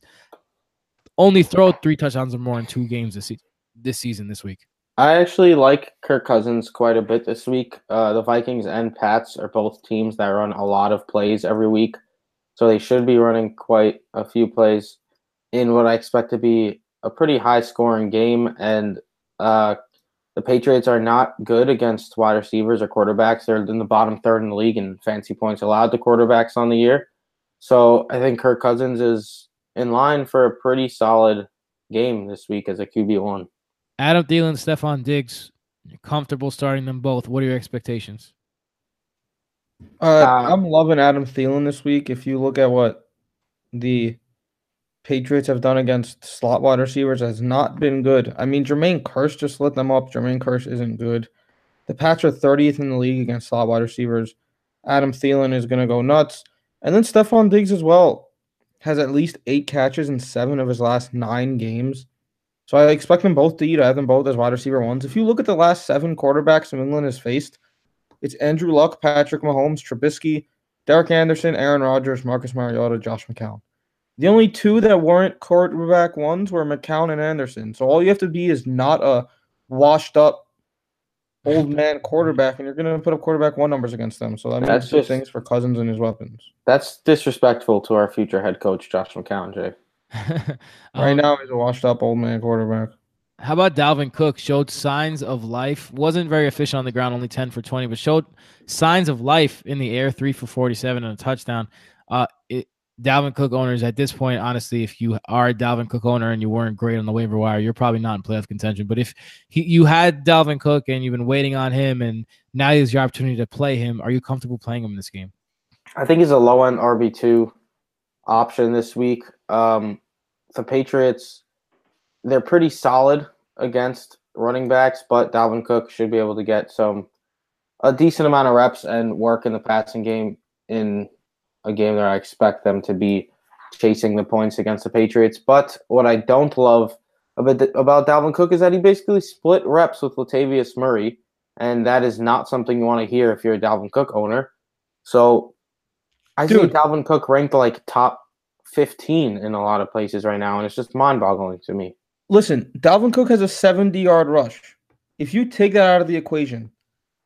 [SPEAKER 1] only throw three touchdowns or more in two games this season? This season, this week.
[SPEAKER 4] I actually like Kirk Cousins quite a bit this week. Uh, the Vikings and Pats are both teams that run a lot of plays every week. So they should be running quite a few plays in what I expect to be a pretty high scoring game. And uh, the Patriots are not good against wide receivers or quarterbacks. They're in the bottom third in the league in fancy points allowed to quarterbacks on the year. So I think Kirk Cousins is in line for a pretty solid game this week as a QB1.
[SPEAKER 1] Adam Thielen, Stefon Diggs, you're comfortable starting them both. What are your expectations?
[SPEAKER 2] Uh,
[SPEAKER 4] Uh,
[SPEAKER 2] I'm loving Adam Thielen this week. If you look at what the Patriots have done against slot wide receivers, has not been good. I mean, Jermaine Kearse just lit them up. Jermaine Kearse isn't good. The Pats are 30th in the league against slot wide receivers. Adam Thielen is going to go nuts. And then Stefon Diggs as well has at least eight catches in seven of his last nine games. So I expect them both to eat. I have them both as wide receiver ones. If you look at the last seven quarterbacks New England has faced, it's Andrew Luck, Patrick Mahomes, Trubisky, Derek Anderson, Aaron Rodgers, Marcus Mariota, Josh McCown. The only two that weren't quarterback ones were McCown and Anderson. So all you have to be is not a washed up old man quarterback, and you're going to put up quarterback one numbers against them. So that means
[SPEAKER 4] That's
[SPEAKER 2] good
[SPEAKER 4] just-
[SPEAKER 2] things for Cousins and his weapons.
[SPEAKER 4] That's disrespectful to our future head coach, Josh McCown, Jay.
[SPEAKER 2] Right
[SPEAKER 1] Um,
[SPEAKER 2] now, he's a washed up old man quarterback.
[SPEAKER 1] How about Dalvin Cook? Showed signs of life. Wasn't very efficient on the ground, only 10 for 20, but showed signs of life in the air, three for 47 and a touchdown. Uh, it, Dalvin Cook owners at this point, honestly, if you are a Dalvin Cook owner and you weren't great on the waiver wire, you're probably not in playoff contention. But if he, you had Dalvin Cook and you've been waiting on him and now is your opportunity to play him, are you comfortable playing him in this game?
[SPEAKER 4] I think he's a low end RB2 option this week. Um, the Patriots, they're pretty solid against running backs, but Dalvin Cook should be able to get some a decent amount of reps and work in the passing game in a game that I expect them to be chasing the points against the Patriots. But what I don't love about, about Dalvin Cook is that he basically split reps with Latavius Murray, and that is not something you want to hear if you're a Dalvin Cook owner. So I see Dalvin Cook ranked like top 15 in a lot of places right now, and it's just mind boggling to me.
[SPEAKER 2] Listen, Dalvin Cook has a 70 yard rush. If you take that out of the equation,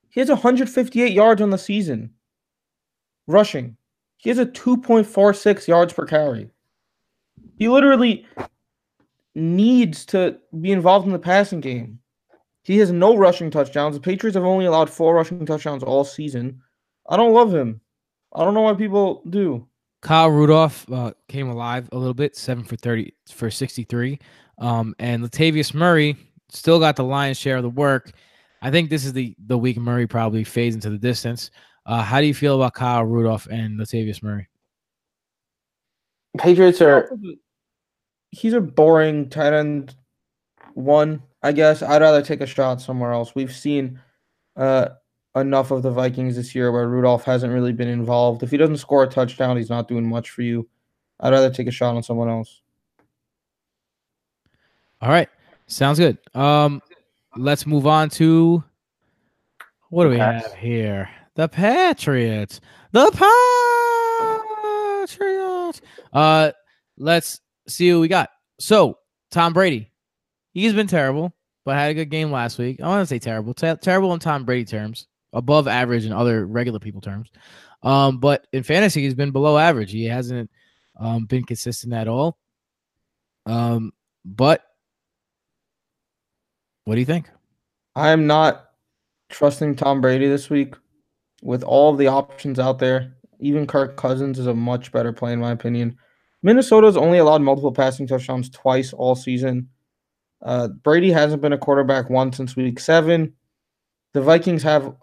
[SPEAKER 2] he has 158 yards on the season rushing. He has a 2.46 yards per carry. He literally needs to be involved in the passing game. He has no rushing touchdowns. The Patriots have only allowed four rushing touchdowns all season. I don't love him. I don't know why people do.
[SPEAKER 1] Kyle Rudolph uh, came alive a little bit, seven for thirty for sixty-three, um, and Latavius Murray still got the lion's share of the work. I think this is the the week Murray probably fades into the distance. Uh, how do you feel about Kyle Rudolph and Latavius Murray?
[SPEAKER 4] Patriots are
[SPEAKER 2] he's a boring tight end one, I guess. I'd rather take a shot somewhere else. We've seen uh, enough of the Vikings this year where Rudolph hasn't really been involved. If he doesn't score a touchdown, he's not doing much for you. I'd rather take a shot on someone else.
[SPEAKER 1] All right, sounds good. Um, let's move on to what do we have here? The Patriots. The Patriots. Uh, let's see what we got. So Tom Brady, he's been terrible, but had a good game last week. I want to say terrible, Te- terrible in Tom Brady terms, above average in other regular people terms. Um, but in fantasy, he's been below average. He hasn't um, been consistent at all. Um, but what do you think?
[SPEAKER 2] I am not trusting Tom Brady this week with all the options out there. Even Kirk Cousins is a much better play, in my opinion. Minnesota's only allowed multiple passing touchdowns twice all season. Uh, Brady hasn't been a quarterback one since week seven. The Vikings have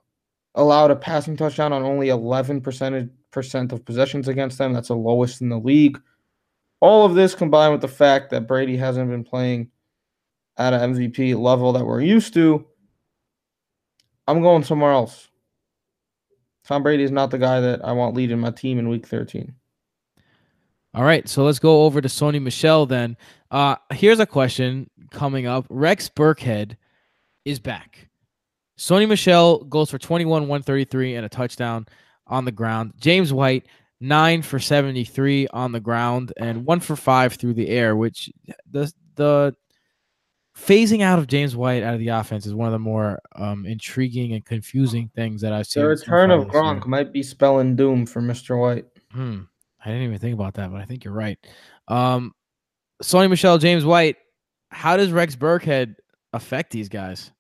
[SPEAKER 2] allowed a passing touchdown on only 11 percentage percent of possessions against them. That's the lowest in the league. All of this combined with the fact that Brady hasn't been playing at an MVP level that we're used to, I'm going somewhere else. Tom Brady is not the guy that I want leading my team in week 13.
[SPEAKER 1] All right, so let's go over to Sony Michel then. Uh, here's a question coming up. Rex Burkhead is back. Sony Michel goes for 21, 133, and a touchdown on the ground. James White, nine for 73 on the ground and one for five through the air, which the the phasing out of James White out of the offense is one of the more um, intriguing and confusing things that I've seen.
[SPEAKER 2] The return of
[SPEAKER 1] this year.
[SPEAKER 2] Gronk might be spelling doom for Mr. White.
[SPEAKER 1] Hmm. I didn't even think about that, but I think you're right. Um, Sony Michel, James White. How does Rex Burkhead affect these guys?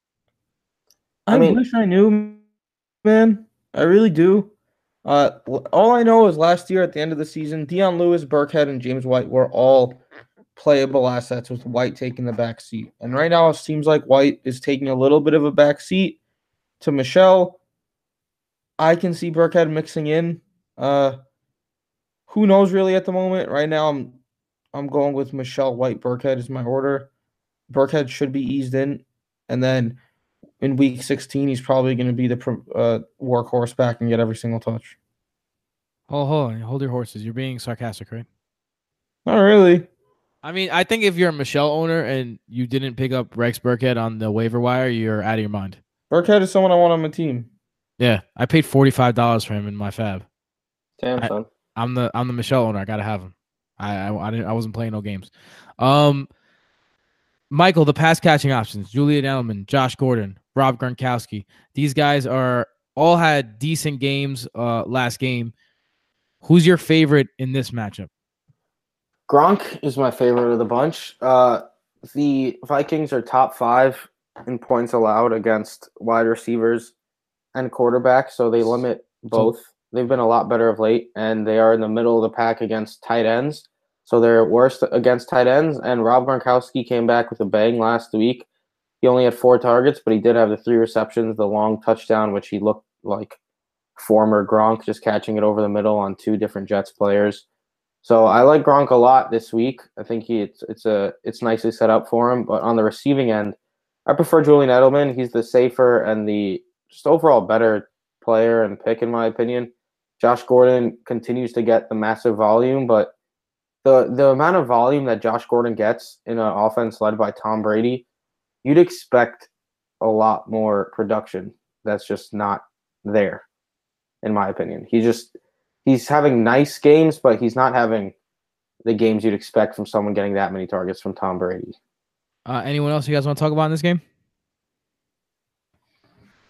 [SPEAKER 2] I,
[SPEAKER 4] I mean-
[SPEAKER 2] wish I knew, man. I really do. Uh, all I know is last year at the end of the season, Dion Lewis, Burkhead, and James White were all playable assets with White taking the back seat. And right now it seems like White is taking a little bit of a back seat to Michel. I can see Burkhead mixing in. Uh, who knows really at the moment? Right now I'm I'm going with Michel White Burkhead is my order. Burkhead should be eased in, and then in week 16 he's probably going to be the uh, workhorse back and get every single touch.
[SPEAKER 1] Hold, hold on, hold your horses. You're being sarcastic, right?
[SPEAKER 2] Not really.
[SPEAKER 1] I mean, I think if you're a Michel owner and you didn't pick up Rex Burkhead on the waiver wire, you're out of your mind.
[SPEAKER 2] Burkhead is someone I want on my team.
[SPEAKER 1] Yeah, I paid forty five dollars for him in my fab.
[SPEAKER 4] Damn,
[SPEAKER 1] I-
[SPEAKER 4] son.
[SPEAKER 1] I'm the I'm the Michel owner. I gotta have him. I I, I didn't I wasn't playing no games. Um, Michael, the pass catching options: Julian Edelman, Josh Gordon, Rob Gronkowski. These guys are all had decent games uh last game. Who's your favorite in this matchup?
[SPEAKER 4] Gronk is my favorite of the bunch. Uh, the Vikings are top five in points allowed against wide receivers and quarterbacks, so they limit both. They've been a lot better of late, and they are in the middle of the pack against tight ends. So they're worst against tight ends. And Rob Gronkowski came back with a bang last week. He only had four targets, but he did have the three receptions, the long touchdown, which he looked like former Gronk, just catching it over the middle on two different Jets players. So I like Gronk a lot this week. I think he it's it's a it's nicely set up for him. But on the receiving end, I prefer Julian Edelman. He's the safer and the just overall better player and pick in my opinion. Josh Gordon continues to get the massive volume, but the the amount of volume that Josh Gordon gets in an offense led by Tom Brady, you'd expect a lot more production. That's just not there, in my opinion. He just he's having nice games, but he's not having the games you'd expect from someone getting that many targets from Tom Brady.
[SPEAKER 1] Uh, anyone else you guys want to talk about in this game?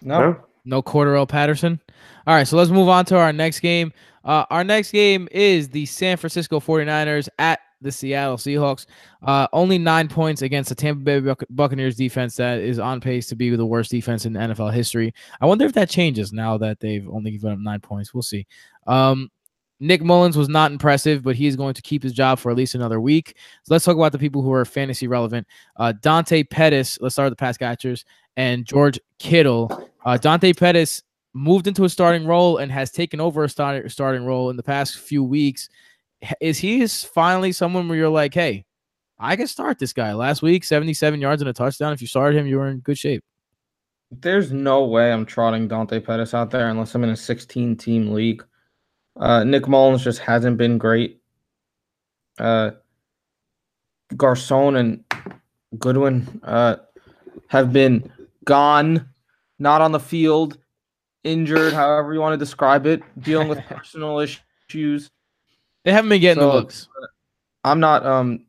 [SPEAKER 2] No.
[SPEAKER 1] No Cordarrelle Patterson. All right, so let's move on to our next game. Uh, our next game is the San Francisco 49ers at the Seattle Seahawks. Uh, only nine points against the Tampa Bay Buc- Buccaneers defense that is on pace to be the worst defense in NFL history. I wonder if that changes now that they've only given up nine points. We'll see. Um, Nick Mullens was not impressive, but he's going to keep his job for at least another week. So let's talk about the people who are fantasy relevant. Uh, Dante Pettis, let's start with the pass catchers, and George Kittle. Uh, Dante Pettis moved into a starting role and has taken over a start, starting role in the past few weeks. Is he is finally someone where you're like, hey, I can start this guy. Last week, 77 yards and a touchdown. If you started him, you were in good shape.
[SPEAKER 2] There's no way I'm trotting Dante Pettis out there unless I'm in a 16 team league. Uh, Nick Mullens just hasn't been great. Uh, Garcon and Goodwin uh, have been gone, not on the field, injured, however you want to describe it, dealing with personal issues.
[SPEAKER 1] They haven't been getting the looks.
[SPEAKER 2] I'm not um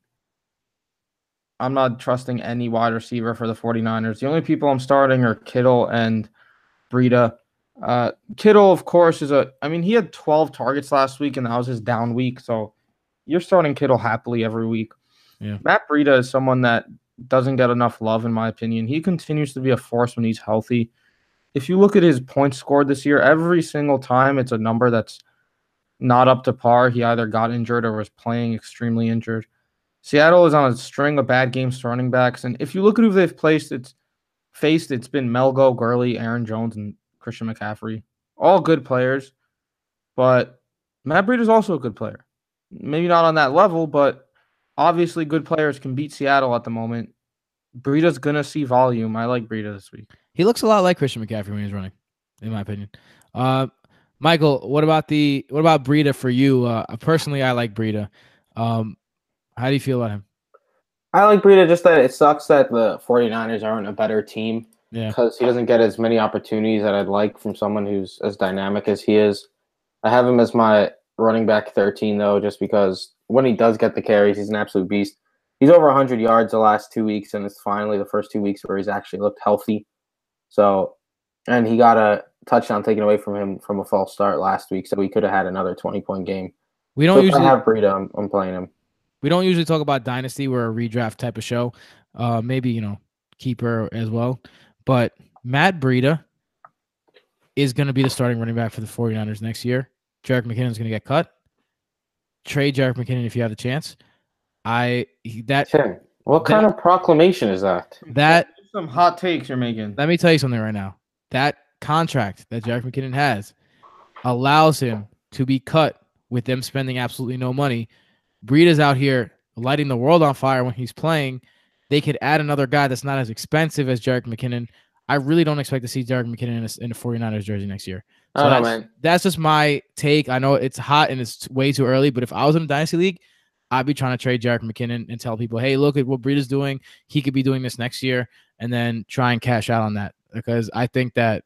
[SPEAKER 2] I'm not trusting any wide receiver for the 49ers. The only people I'm starting are Kittle and Breida. Uh Kittle, of course, is a I mean, he had 12 targets last week and that was his down week. So you're starting Kittle happily every week.
[SPEAKER 1] Yeah.
[SPEAKER 2] Matt Breida is someone that doesn't get enough love, in my opinion. He continues to be a force when he's healthy. If you look at his points scored this year, every single time it's a number that's not up to par. He either got injured or was playing extremely injured. Seattle is on a string of bad games to running backs, and if you look at who they've placed, it's faced. It's been Melgo, Gurley, Aaron Jones, and Christian McCaffrey, all good players. But Matt Breida is also a good player. Maybe not on that level, but obviously good players can beat Seattle at the moment. Breida's gonna see volume. I like Breida this week.
[SPEAKER 1] He looks a lot like Christian McCaffrey when he's running, in my opinion. Uh, Michael, what about the what about Breida for you? Uh, personally, I like Breida. Um, how do you feel about him?
[SPEAKER 4] I like Breida just that it sucks that the 49ers aren't a better team
[SPEAKER 1] Yeah,
[SPEAKER 4] because he doesn't get as many opportunities that I'd like from someone who's as dynamic as he is. I have him as my running back 13 though, just because when he does get the carries, he's an absolute beast. He's over 100 yards the last two weeks, and it's finally the first two weeks where he's actually looked healthy. So, and he got a touchdown taken away from him from a false start last week, so we could have had another 20 point game.
[SPEAKER 1] We don't
[SPEAKER 4] if
[SPEAKER 1] usually
[SPEAKER 4] I have Breida, I'm, I'm playing him.
[SPEAKER 1] we don't usually talk about dynasty. We're a redraft type of show. Uh, maybe you know keeper as well. But Matt Breida is going to be the starting running back for the 49ers next year. Jerick is going to get cut. Trade Jerick McKinnon if you have the chance. I he- that
[SPEAKER 4] Tim, what
[SPEAKER 1] That-
[SPEAKER 4] kind of proclamation is that?
[SPEAKER 1] that
[SPEAKER 2] Some hot takes you're making.
[SPEAKER 1] let me tell you something right now. That contract that Jerick McKinnon has allows him to be cut with them spending absolutely no money. Breida's out here lighting the world on fire when he's playing. They could add another guy that's not as expensive as Jerick McKinnon. I really don't expect to see Jerick McKinnon in a, in a 49ers jersey next year. So
[SPEAKER 4] don't
[SPEAKER 1] that's,
[SPEAKER 4] man.
[SPEAKER 1] that's just my take. I know it's hot and it's way too early, but if I was in a dynasty league, I'd be trying to trade Jerick McKinnon and tell people, hey, look at what Breida's doing. He could be doing this next year, and then try and cash out on that because I think that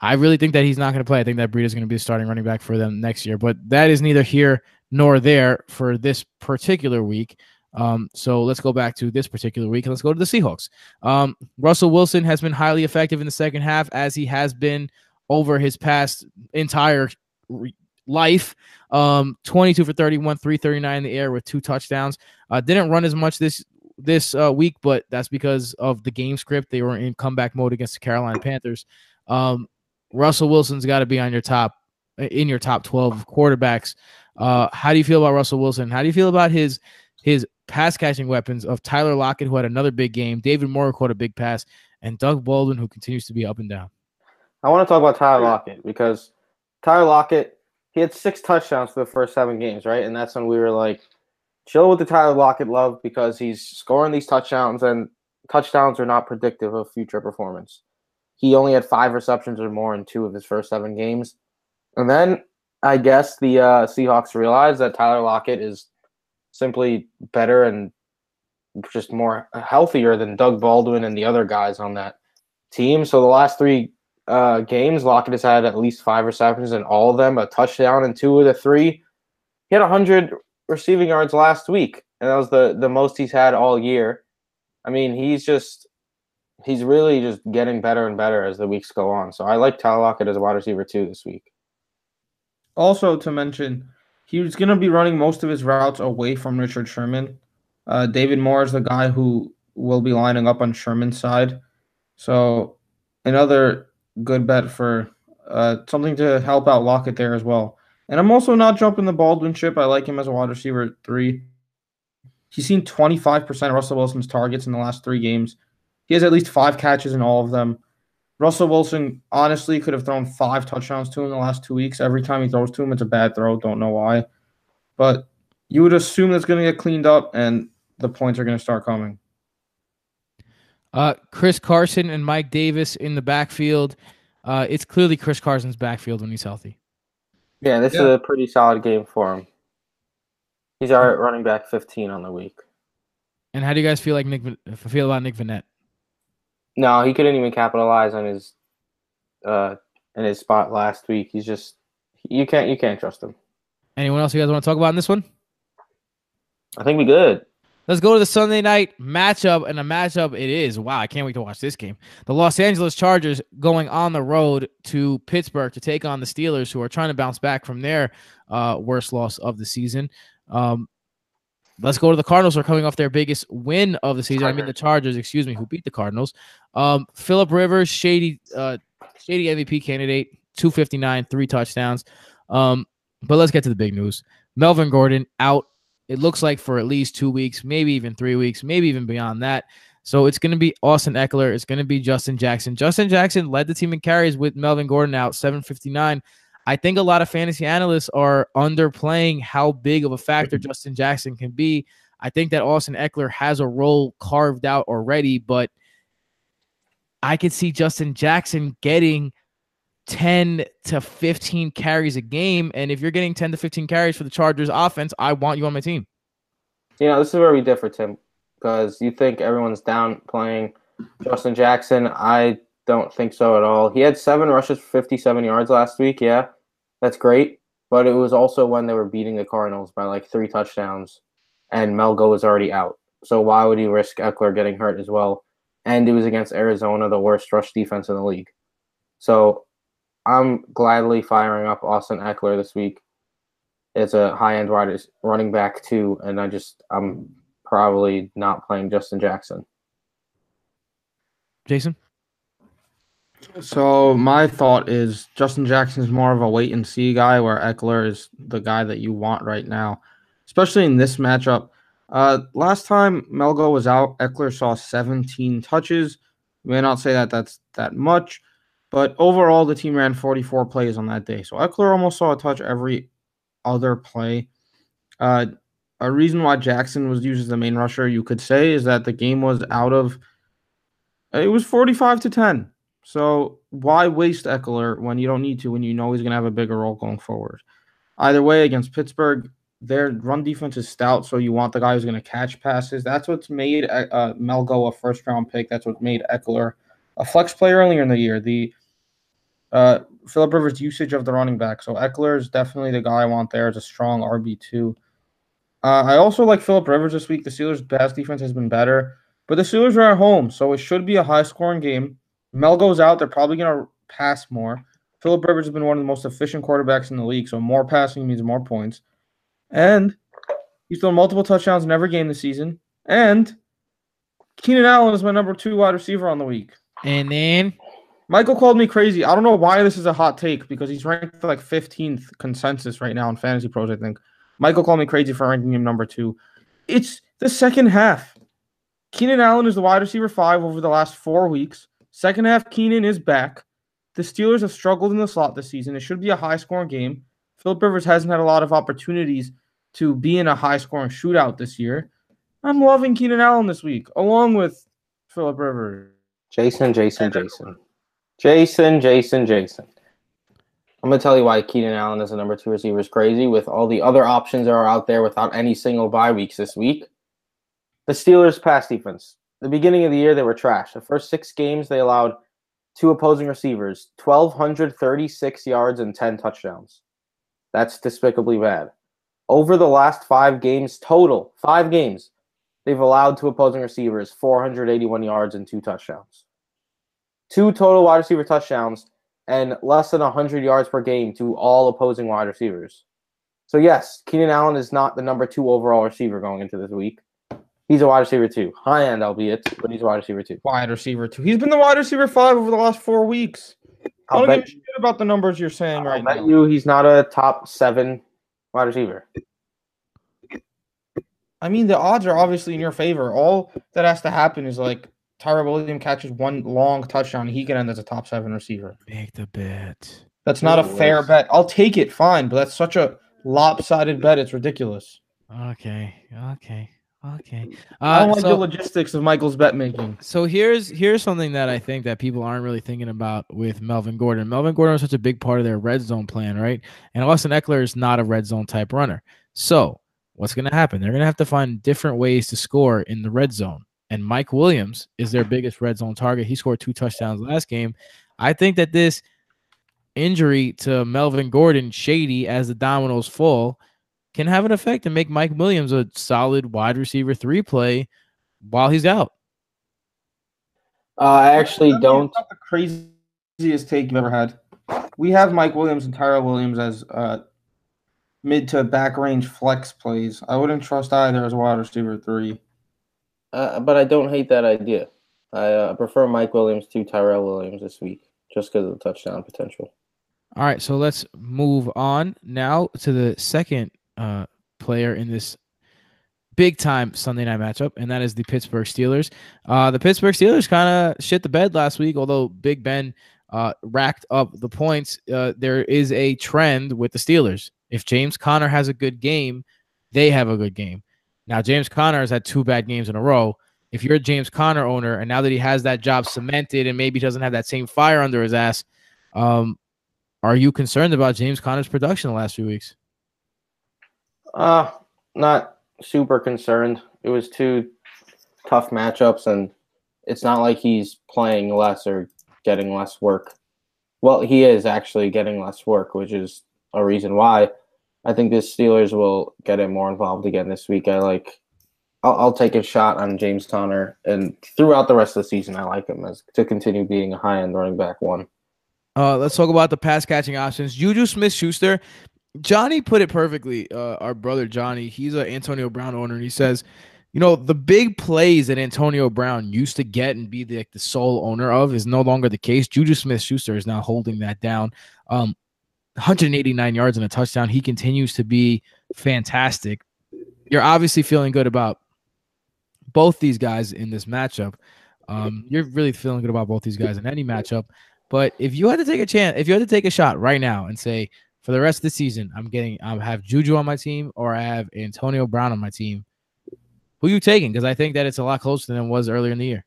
[SPEAKER 1] I really think that he's not going to play. I think that Breida's going to be the starting running back for them next year, but that is neither here nor there for this particular week. Um, so let's go back to this particular week and let's go to the Seahawks. Um, Russell Wilson has been highly effective in the second half as he has been over his past entire re- life. Um, 22 for 31, 339 in the air with two touchdowns. Uh, didn't run as much this this uh, week, but that's because of the game script. They were in comeback mode against the Carolina Panthers. Um, Russell Wilson's got to be on your top in your top 12 quarterbacks. Uh, how do you feel about Russell Wilson? How do you feel about his his pass catching weapons of Tyler Lockett, who had another big game, David Moore who caught a big pass, and Doug Baldwin, who continues to be up and down.
[SPEAKER 4] I want to talk about Tyler Lockett because Tyler Lockett, he had six touchdowns for the first seven games, right? And that's when we were like, chill with the Tyler Lockett love because he's scoring these touchdowns, and touchdowns are not predictive of future performance. He only had five receptions or more in two of his first seven games. And then I guess the uh, Seahawks realized that Tyler Lockett is simply better and just more healthier than Doug Baldwin and the other guys on that team. So the last three uh, games, Lockett has had at least five receptions in all of them, a touchdown in two of the three. He had 100 receiving yards last week, and that was the, the most he's had all year. I mean, he's just he's really just getting better and better as the weeks go on. So I like Tyler Lockett as a wide receiver too this week.
[SPEAKER 2] Also to mention, he was going to be running most of his routes away from Richard Sherman. Uh, David Moore is the guy who will be lining up on Sherman's side. So another good bet for uh, something to help out Lockett there as well. And I'm also not jumping the Baldwin ship. I like him as a wide receiver at three. He's seen 25% of Russell Wilson's targets in the last three games. He has at least five catches in all of them. Russell Wilson honestly could have thrown five touchdowns to him in the last two weeks. Every time he throws to him, it's a bad throw. Don't know why. But you would assume that's going to get cleaned up and the points are going to start coming.
[SPEAKER 1] Uh, Chris Carson and Mike Davis in the backfield. Uh, it's clearly Chris Carson's backfield when he's healthy.
[SPEAKER 4] Yeah, this
[SPEAKER 2] Yeah.
[SPEAKER 4] is a pretty solid game for him. He's our running back 15 on the week.
[SPEAKER 1] And how do you guys feel like Nick feel about Nick Vannett?
[SPEAKER 4] No, he couldn't even capitalize on his uh in his spot last week. He's just you can't you can't trust him.
[SPEAKER 1] Anyone else you guys want to talk about in this one?
[SPEAKER 4] I think we good.
[SPEAKER 1] Let's go to the Sunday night matchup, and a matchup it is. Wow, I can't wait to watch this game. The Los Angeles Chargers going on the road to Pittsburgh to take on the Steelers, who are trying to bounce back from their uh, worst loss of the season. Um, let's go to the Cardinals, who are coming off their biggest win of the season. I mean, the Chargers, excuse me, who beat the Cardinals. Um, Philip Rivers, shady, uh, shady MVP candidate, two fifty nine, three touchdowns. Um, but let's get to the big news. Melvin Gordon out it looks like for at least two weeks, maybe even three weeks, maybe even beyond that. So it's going to be Austin Ekeler. It's going to be Justin Jackson. Justin Jackson led the team in carries with Melvin Gordon out 759. I think a lot of fantasy analysts are underplaying how big of a factor mm-hmm. Justin Jackson can be. I think that Austin Ekeler has a role carved out already, but I could see Justin Jackson getting 10 to 15 carries a game. And if you're getting 10 to 15 carries for the Chargers offense, I want you on my team.
[SPEAKER 4] You know, this is where we differ, Tim, because you think everyone's down playing Justin Jackson. I don't think so at all. He had seven rushes for 57 yards last week. Yeah, that's great. But it was also when they were beating the Cardinals by like three touchdowns, and Melgo was already out. So why would he risk Ekeler getting hurt as well? And it was against Arizona, the worst rush defense in the league. So I'm gladly firing up Austin Ekeler this week. it's a high end running back too, and I just I'm probably not playing Justin Jackson.
[SPEAKER 1] Jason?
[SPEAKER 2] So my thought is Justin Jackson is more of a wait and see guy, where Ekeler is the guy that you want right now, especially in this matchup. Uh, last time Melgo was out, Ekeler saw 17 touches. You may not say that that's that much, but overall the team ran 44 plays on that day. So Ekeler almost saw a touch every other play. Uh, a reason why Jackson was used as the main rusher, you could say, is that the game was out of. It was 45 to 10. So why waste Ekeler when you don't need to, when you know he's going to have a bigger role going forward? Either way, against Pittsburgh, their run defense is stout, so you want the guy who's going to catch passes. That's what's made uh, Melgo a first round pick. That's what made Ekeler a flex player earlier in the year. The uh, Philip Rivers' usage of the running back. So Ekeler is definitely the guy I want there as a strong RB two. Uh, I also like Philip Rivers this week. The Steelers' pass defense has been better, but the Steelers are at home, so it should be a high scoring game. Mel goes out; they're probably going to pass more. Philip Rivers has been one of the most efficient quarterbacks in the league, so more passing means more points. And he's thrown multiple touchdowns in every game this season. And Keenan Allen is my number two wide receiver on the week.
[SPEAKER 1] And then
[SPEAKER 2] Michael called me crazy. I don't know why this is a hot take because he's ranked like 15th consensus right now in Fantasy Pros, I think. Michael called me crazy for ranking him number two. It's the second half. Keenan Allen is the wide receiver five over the last four weeks. Second half, Keenan is back. The Steelers have struggled in the slot this season. It should be a high scoring game. Philip Rivers hasn't had a lot of opportunities to be in a high scoring shootout this year. I'm loving Keenan Allen this week, along with Philip Rivers.
[SPEAKER 4] Jason, Jason, Jason. Jason, Jason, Jason. I'm going to tell you why Keenan Allen as a number two receiver is crazy with all the other options that are out there without any single bye weeks this week. The Steelers' pass defense. The beginning of the year, they were trash. The first six games, they allowed two opposing receivers 1,236 yards and 10 touchdowns. That's despicably bad. Over the last five games total, five games, they've allowed two opposing receivers 481 yards and two touchdowns. Two total wide receiver touchdowns and less than 100 yards per game to all opposing wide receivers. So, yes, Keenan Allen is not the number two overall receiver going into this week. He's a wide receiver too, High end, albeit, but he's a wide receiver too.
[SPEAKER 2] Wide receiver too. He's been the wide receiver five over the last four weeks. I don't give a shit about the numbers you're saying
[SPEAKER 4] I'll
[SPEAKER 2] right
[SPEAKER 4] bet
[SPEAKER 2] now.
[SPEAKER 4] you he's not a top seven wide receiver.
[SPEAKER 2] I mean, the odds are obviously in your favor. All that has to happen is like Tyrell Williams catches one long touchdown, he can end as a top seven receiver.
[SPEAKER 1] make the bet.
[SPEAKER 2] That's not a fair bet. I'll take it, fine, but that's such a lopsided bet. It's ridiculous.
[SPEAKER 1] Okay. Okay. Okay.
[SPEAKER 2] I
[SPEAKER 1] Uh,
[SPEAKER 2] don't like
[SPEAKER 1] so,
[SPEAKER 2] the logistics of Michael's bet making.
[SPEAKER 1] so here's here's something that I think that people aren't really thinking about with Melvin Gordon. Melvin Gordon was such a big part of their red zone plan, right? And Austin Ekeler is not a red zone type runner. So what's going to happen? They're going to have to find different ways to score in the red zone. And Mike Williams is their biggest red zone target. He scored two touchdowns last game. I think that this injury to Melvin Gordon, shady as the dominoes fall, can have an effect and make Mike Williams a solid wide receiver three play while he's out.
[SPEAKER 4] Uh, I actually
[SPEAKER 2] That's
[SPEAKER 4] don't.
[SPEAKER 2] not the craziest take you've ever had. We have Mike Williams and Tyrell Williams as uh, mid to back range flex plays. I wouldn't trust either as a wide receiver three.
[SPEAKER 4] Uh, but I don't hate that idea. I uh, prefer Mike Williams to Tyrell Williams this week just because of the touchdown potential.
[SPEAKER 1] All right, so let's move on now to the second uh, player in this big time Sunday night matchup, and that is the Pittsburgh Steelers. Uh, the Pittsburgh Steelers kind of shit the bed last week, although Big Ben uh, racked up the points. Uh, there is a trend with the Steelers. If James Conner has a good game, they have a good game. Now, James Conner has had two bad games in a row. If you're a James Conner owner, and now that he has that job cemented and maybe doesn't have that same fire under his ass, um, are you concerned about James Conner's production the last few weeks?
[SPEAKER 4] Uh, not super concerned. It was two tough matchups, and it's not like he's playing less or getting less work. Well, he is actually getting less work, which is a reason why I think the Steelers will get him more involved again this week. I like. I'll, I'll take a shot on James Conner, and throughout the rest of the season, I like him as to continue being a high end running back one.
[SPEAKER 1] Uh, let's talk about the pass catching options. Juju Smith Schuster Johnny put it perfectly. Uh, our brother Johnny, he's an Antonio Brown owner, and he says, you know, the big plays that Antonio Brown used to get and be the, like, the sole owner of is no longer the case. Juju Smith Schuster is now holding that down. Um, 189 yards and a touchdown. He continues to be fantastic. You're obviously feeling good about both these guys in this matchup. Um, you're really feeling good about both these guys in any matchup. But if you had to take a chance, if you had to take a shot right now and say, for the rest of the season, I'm getting, I have Juju on my team or I have Antonio Brown on my team. Who you taking? Because I think that it's a lot closer than it was earlier in the year.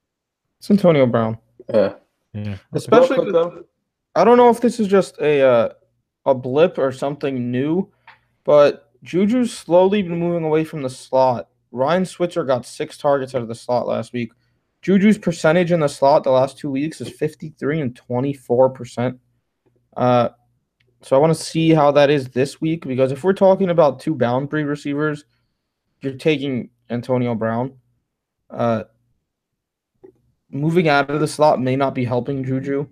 [SPEAKER 2] It's Antonio Brown.
[SPEAKER 4] Yeah.
[SPEAKER 1] Yeah.
[SPEAKER 2] Especially
[SPEAKER 4] quick, though.
[SPEAKER 2] I don't know if this is just a uh, a blip or something new, but Juju's slowly been moving away from the slot. Ryan Switzer got six targets out of the slot last week. Juju's percentage in the slot the last two weeks is 53 and 24 percent. Uh, so I want to see how that is this week because if we're talking about two boundary receivers, you're taking Antonio Brown. Uh, moving out of the slot may not be helping Juju.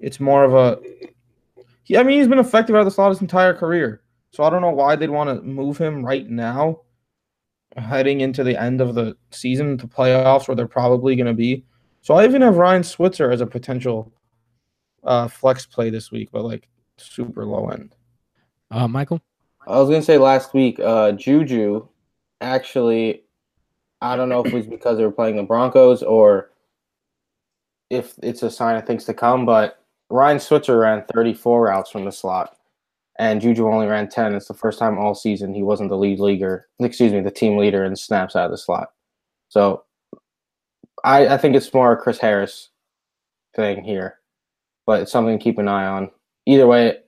[SPEAKER 2] It's more of a. He, I mean, he's been effective out of the slot his entire career. So I don't know why they'd want to move him right now, heading into the end of the season, to playoffs where they're probably going to be. So I even have Ryan Switzer as a potential uh, flex play this week, but like super low end.
[SPEAKER 1] Uh, Michael?
[SPEAKER 4] I was gonna say last week, uh, Juju actually, I don't know if it was because they were playing the Broncos or if it's a sign of things to come, but Ryan Switzer ran 34 routes from the slot, and Juju only ran 10. It's the first time all season he wasn't the lead leaguer, excuse me, the team leader in snaps out of the slot. So I, I think it's more a Chris Harris thing here, but it's something to keep an eye on. Either way,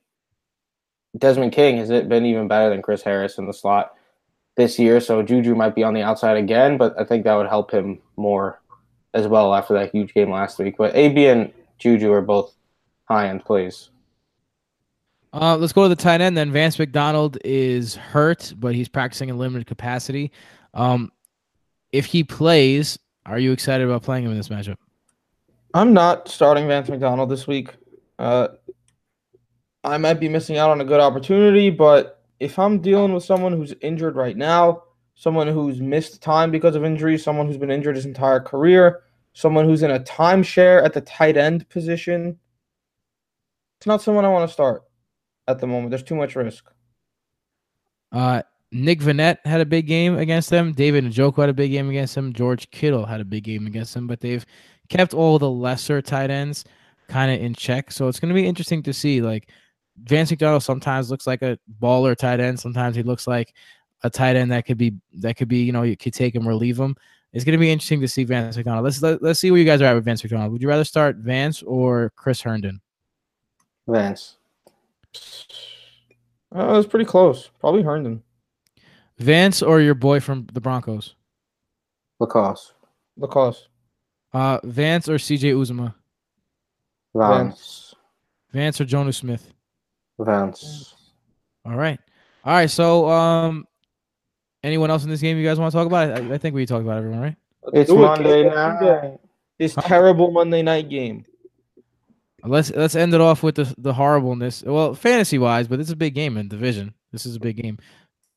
[SPEAKER 4] Desmond King has it been even better than Chris Harris in the slot this year, so Juju might be on the outside again, but I think that would help him more as well after that huge game last week. But AB and Juju are both high end plays.
[SPEAKER 1] Uh, let's go to the tight end then. Vance McDonald is hurt, but he's practicing in limited capacity. Um, if he plays, are you excited about playing him in this matchup?
[SPEAKER 2] I'm not starting Vance McDonald this week. Uh, I might be missing out on a good opportunity, but if I'm dealing with someone who's injured right now, someone who's missed time because of injury, someone who's been injured his entire career, someone who's in a timeshare at the tight end position, it's not someone I want to start at the moment. There's too much risk.
[SPEAKER 1] Uh, Nick Vannett had a big game against them. David Njoku had a big game against them. George Kittle had a big game against them, but they've kept all the lesser tight ends kind of in check. So it's going to be interesting to see. Like Vance McDonald sometimes looks like a baller tight end. Sometimes he looks like a tight end that could be that could be you know you could take him or leave him. It's going to be interesting to see Vance McDonald. Let's let, let's see where you guys are at with Vance McDonald. Would you rather start Vance or Chris Herndon?
[SPEAKER 4] Vance.
[SPEAKER 2] Uh, it was pretty close. Probably Herndon.
[SPEAKER 1] Vance or your boy from the Broncos?
[SPEAKER 4] LaCosse.
[SPEAKER 2] LaCosse.
[SPEAKER 1] Uh, Vance or CJ Uzomah?
[SPEAKER 4] Vance.
[SPEAKER 1] Vance or Jonnu Smith?
[SPEAKER 4] Vance.
[SPEAKER 1] All right, all right. So, um, anyone else in this game you guys want to talk about? I, I think we talked about everyone, right?
[SPEAKER 4] It's
[SPEAKER 2] Do it,
[SPEAKER 4] Monday
[SPEAKER 2] Kate.
[SPEAKER 4] night.
[SPEAKER 2] This terrible Monday night game.
[SPEAKER 1] Let's let's end it off with the the horribleness. Well, fantasy wise, but it's a big game in division. This is a big game.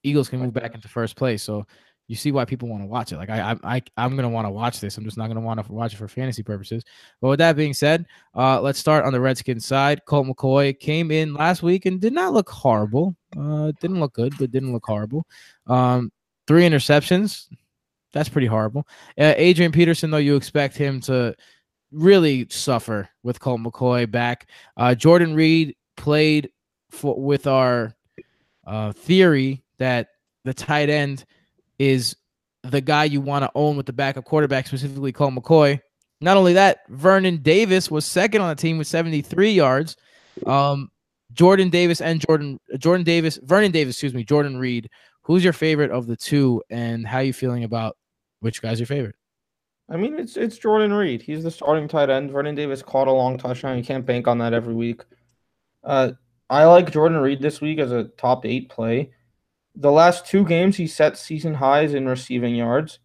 [SPEAKER 1] Eagles can move back into first place, so you see why people want to watch it. Like I I, I I'm gonna want to watch this. I'm just not gonna want to watch it for fantasy purposes. But with that being said, uh, let's start on the Redskins side. Colt McCoy came in last week and did not look horrible. Uh, didn't look good, but didn't look horrible. Um, three interceptions. That's pretty horrible. Uh, Adrian Peterson, though, you expect him to really suffer with Colt McCoy back. Uh, Jordan Reed played for with our uh, theory that the tight end is the guy you want to own with the backup quarterback, specifically Colt McCoy. Not only that, Vernon Davis was second on the team with 73 yards. Um, Jordan Davis and Jordan Jordan Davis, Vernon Davis, excuse me, Jordan Reed. Who's your favorite of the two, and how you feeling about which guy's your favorite?
[SPEAKER 2] I mean, it's it's Jordan Reed. He's the starting tight end. Vernon Davis caught a long touchdown. You can't bank on that every week. Uh, I like Jordan Reed this week as a top eight play. The last two games, he set season highs in receiving yards.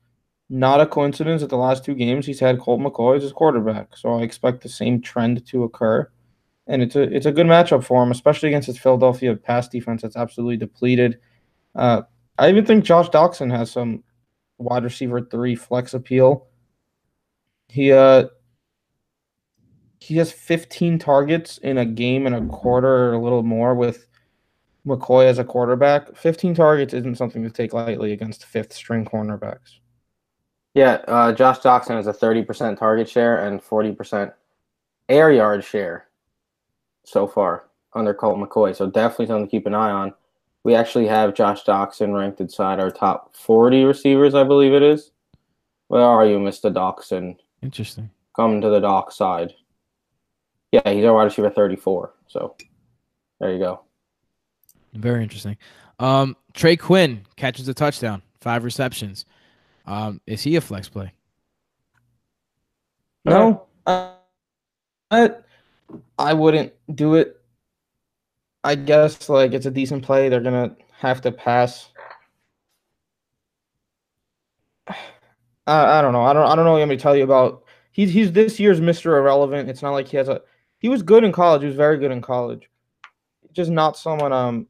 [SPEAKER 2] Not a coincidence that the last two games he's had Colt McCoy as his quarterback. So I expect the same trend to occur. and it's a it's a good matchup for him, especially against his Philadelphia pass defense that's absolutely depleted. Uh, I even think Josh Doctson has some wide receiver three flex appeal. He uh he has 15 targets in a game and a quarter or a little more with McCoy as a quarterback. 15 targets isn't something to take lightly against fifth string cornerbacks.
[SPEAKER 4] Yeah, uh, Josh Doctson has a 30% target share and 40% air yard share so far under Colt McCoy. So definitely something to keep an eye on. We actually have Josh Doctson ranked inside our top 40 receivers, I believe it is. Where are you, Mr. Doctson?
[SPEAKER 1] Interesting.
[SPEAKER 4] Come to the dock side. Yeah, he's our wide receiver 34. So there you go.
[SPEAKER 1] Very interesting. Um, Trey Quinn catches a touchdown, five receptions. Um, is he a flex play?
[SPEAKER 2] No, uh, I, I wouldn't do it. I guess like it's a decent play. They're gonna have to pass. I, I don't know. I don't. I don't know. What I'm gonna tell you about. He's he's this year's Mr. Irrelevant. It's not like he has a. He was good in college. He was very good in college. Just not someone I'm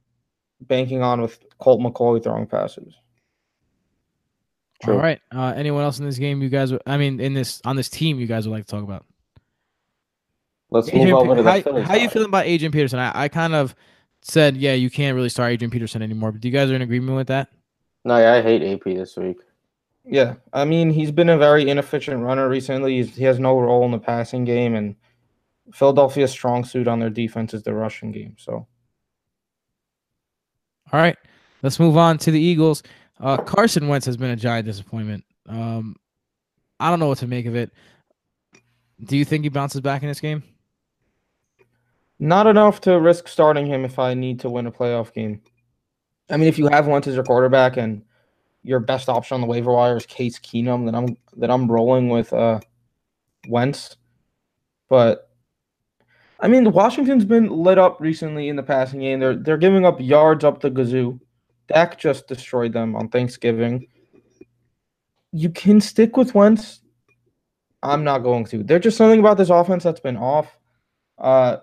[SPEAKER 2] banking on with Colt McCoy throwing passes. True.
[SPEAKER 1] All right. Uh, anyone else in this game? You guys? I mean, in this on this team, you guys would like to talk about?
[SPEAKER 4] Let's
[SPEAKER 1] Adrian
[SPEAKER 4] move over
[SPEAKER 1] Pe-
[SPEAKER 4] to the
[SPEAKER 1] how,
[SPEAKER 4] Philly
[SPEAKER 1] how you feeling about Adrian Peterson? I, I kind of said, yeah, you can't really start Adrian Peterson anymore. But do you guys are in agreement with that?
[SPEAKER 4] No, yeah, I hate AP this week.
[SPEAKER 2] Yeah, I mean he's been a very inefficient runner recently. He's, he has no role in the passing game, and Philadelphia's strong suit on their defense is the rushing game. So
[SPEAKER 1] All right, let's move on to the Eagles. Uh, Carson Wentz has been a giant disappointment. Um, I don't know what to make of it. Do you think he bounces back in this game?
[SPEAKER 2] not enough to risk starting him if I need to win a playoff game. I mean, if you have Wentz as your quarterback and your best option on the waiver wire is Case Keenum, then I'm then I'm rolling with uh Wentz. But I mean, Washington's been lit up recently in the passing game. They're they're giving up yards up the gazoo. Dak just destroyed them on Thanksgiving. You can stick with Wentz. I'm not going to. There's just something about this offense that's been off. Uh,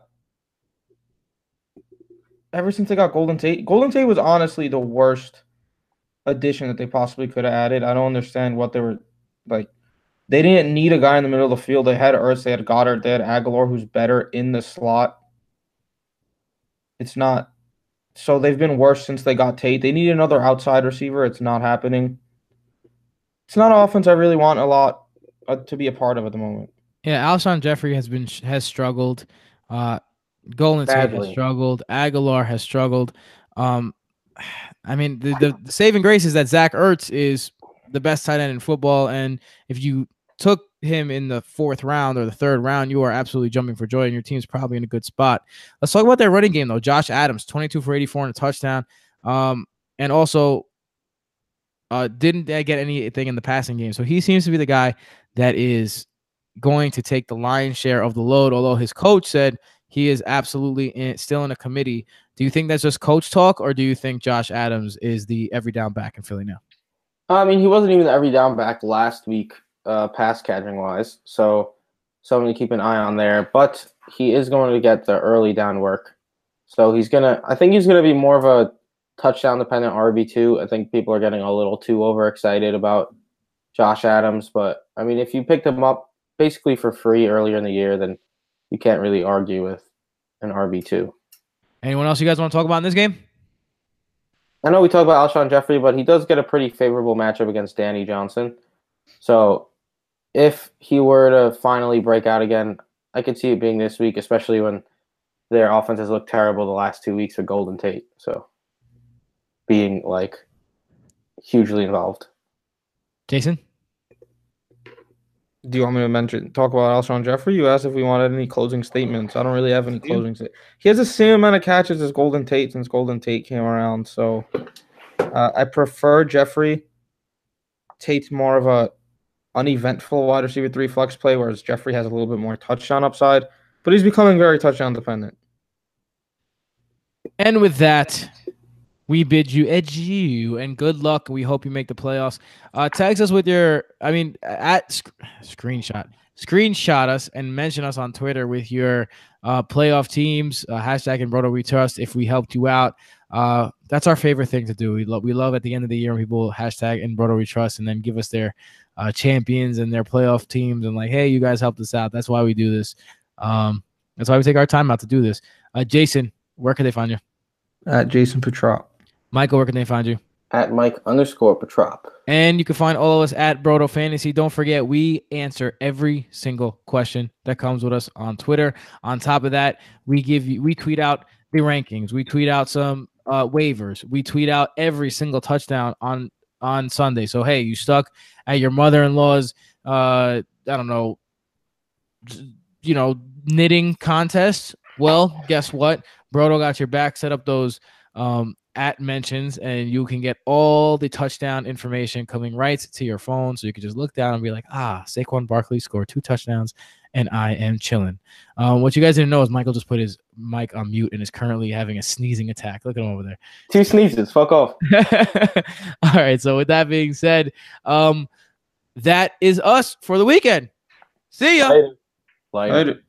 [SPEAKER 2] ever since they got Golden Tate, Golden Tate was honestly the worst addition that they possibly could have added. I don't understand what they were like. They didn't need a guy in the middle of the field. They had Ertz, they had Goedert, they had Agholor, who's better in the slot. It's not. So they've been worse since they got Tate. They need another outside receiver. It's not happening. It's not an offense I really want a lot uh, to be a part of at the moment.
[SPEAKER 1] Yeah, Alshon Jeffery has been has struggled. Uh, Golden Tate has struggled. Agholor has struggled. Um, I mean, the, the, the saving grace is that Zach Ertz is the best tight end in football, and if you took him in the fourth round or the third round, you are absolutely jumping for joy, and your team's probably in a good spot. Let's talk about their running game though. Josh Adams, twenty-two for eighty-four and a touchdown, um, and also uh, didn't get anything in the passing game. So he seems to be the guy that is going to take the lion's share of the load. Although his coach said he is absolutely in, still in a committee. Do you think that's just coach talk, or do you think Josh Adams is the every down back in Philly now?
[SPEAKER 4] I mean, he wasn't even every down back last week, uh, pass catching wise. So something to keep an eye on there. But he is going to get the early down work. So he's gonna. I think he's gonna be more of a touchdown dependent RB two. I think people are getting a little too overexcited about Josh Adams. But I mean, if you picked him up basically for free earlier in the year, then you can't really argue with an RB two.
[SPEAKER 1] Anyone else you guys want to talk about in this game?
[SPEAKER 4] I know we talk about Alshon Jeffery, but he does get a pretty favorable matchup against Danny Johnson. So if he were to finally break out again, I could see it being this week, especially when their offense has looked terrible the last two weeks with Golden Tate. So being like hugely involved.
[SPEAKER 1] Jason?
[SPEAKER 2] Do you want me to mention talk about Alshon Jeffery? You asked if we wanted any closing statements. I don't really have any closing statements. He has the same amount of catches as Golden Tate since Golden Tate came around. So uh, I prefer Jeffery. Tate's more of a uneventful wide receiver three flex play, whereas Jeffery has a little bit more touchdown upside. But he's becoming very touchdown dependent.
[SPEAKER 1] And with that, we bid you adieu and good luck. We hope you make the playoffs. Uh, text us with your, I mean, at sc- screenshot, screenshot us and mention us on Twitter with your uh, playoff teams. Uh, hashtag and Broto We Trust if we helped you out. Uh, that's our favorite thing to do. We love we love at the end of the year when people hashtag and Broto We Trust and then give us their uh, champions and their playoff teams and like, hey, you guys helped us out. That's why we do this. Um, that's why we take our time out to do this. Uh, Jason, where can they find you?
[SPEAKER 2] At Jason Petrop.
[SPEAKER 1] Michael, where can they find you?
[SPEAKER 4] At Mike underscore Petrop.
[SPEAKER 1] And you can find all of us at Broto Fantasy. Don't forget, we answer every single question that comes with us on Twitter. On top of that, we give you we tweet out the rankings. We tweet out some uh, waivers. We tweet out every single touchdown on on Sunday. So hey, you stuck at your mother-in-law's uh I don't know you know knitting contest. Well, guess what? Brodo got your back. Set up those um at mentions and you can get all the touchdown information coming right to your phone. So you can just look down and be like, ah, Saquon Barkley scored two touchdowns and I am chilling. Um, what you guys didn't know is Michael just put his mic on mute and is currently having a sneezing attack. Look at him over there.
[SPEAKER 4] Two sneezes. Fuck off.
[SPEAKER 1] all right. So with that being said, um, that is us for the weekend. See ya.
[SPEAKER 4] Later. Later.
[SPEAKER 2] Later.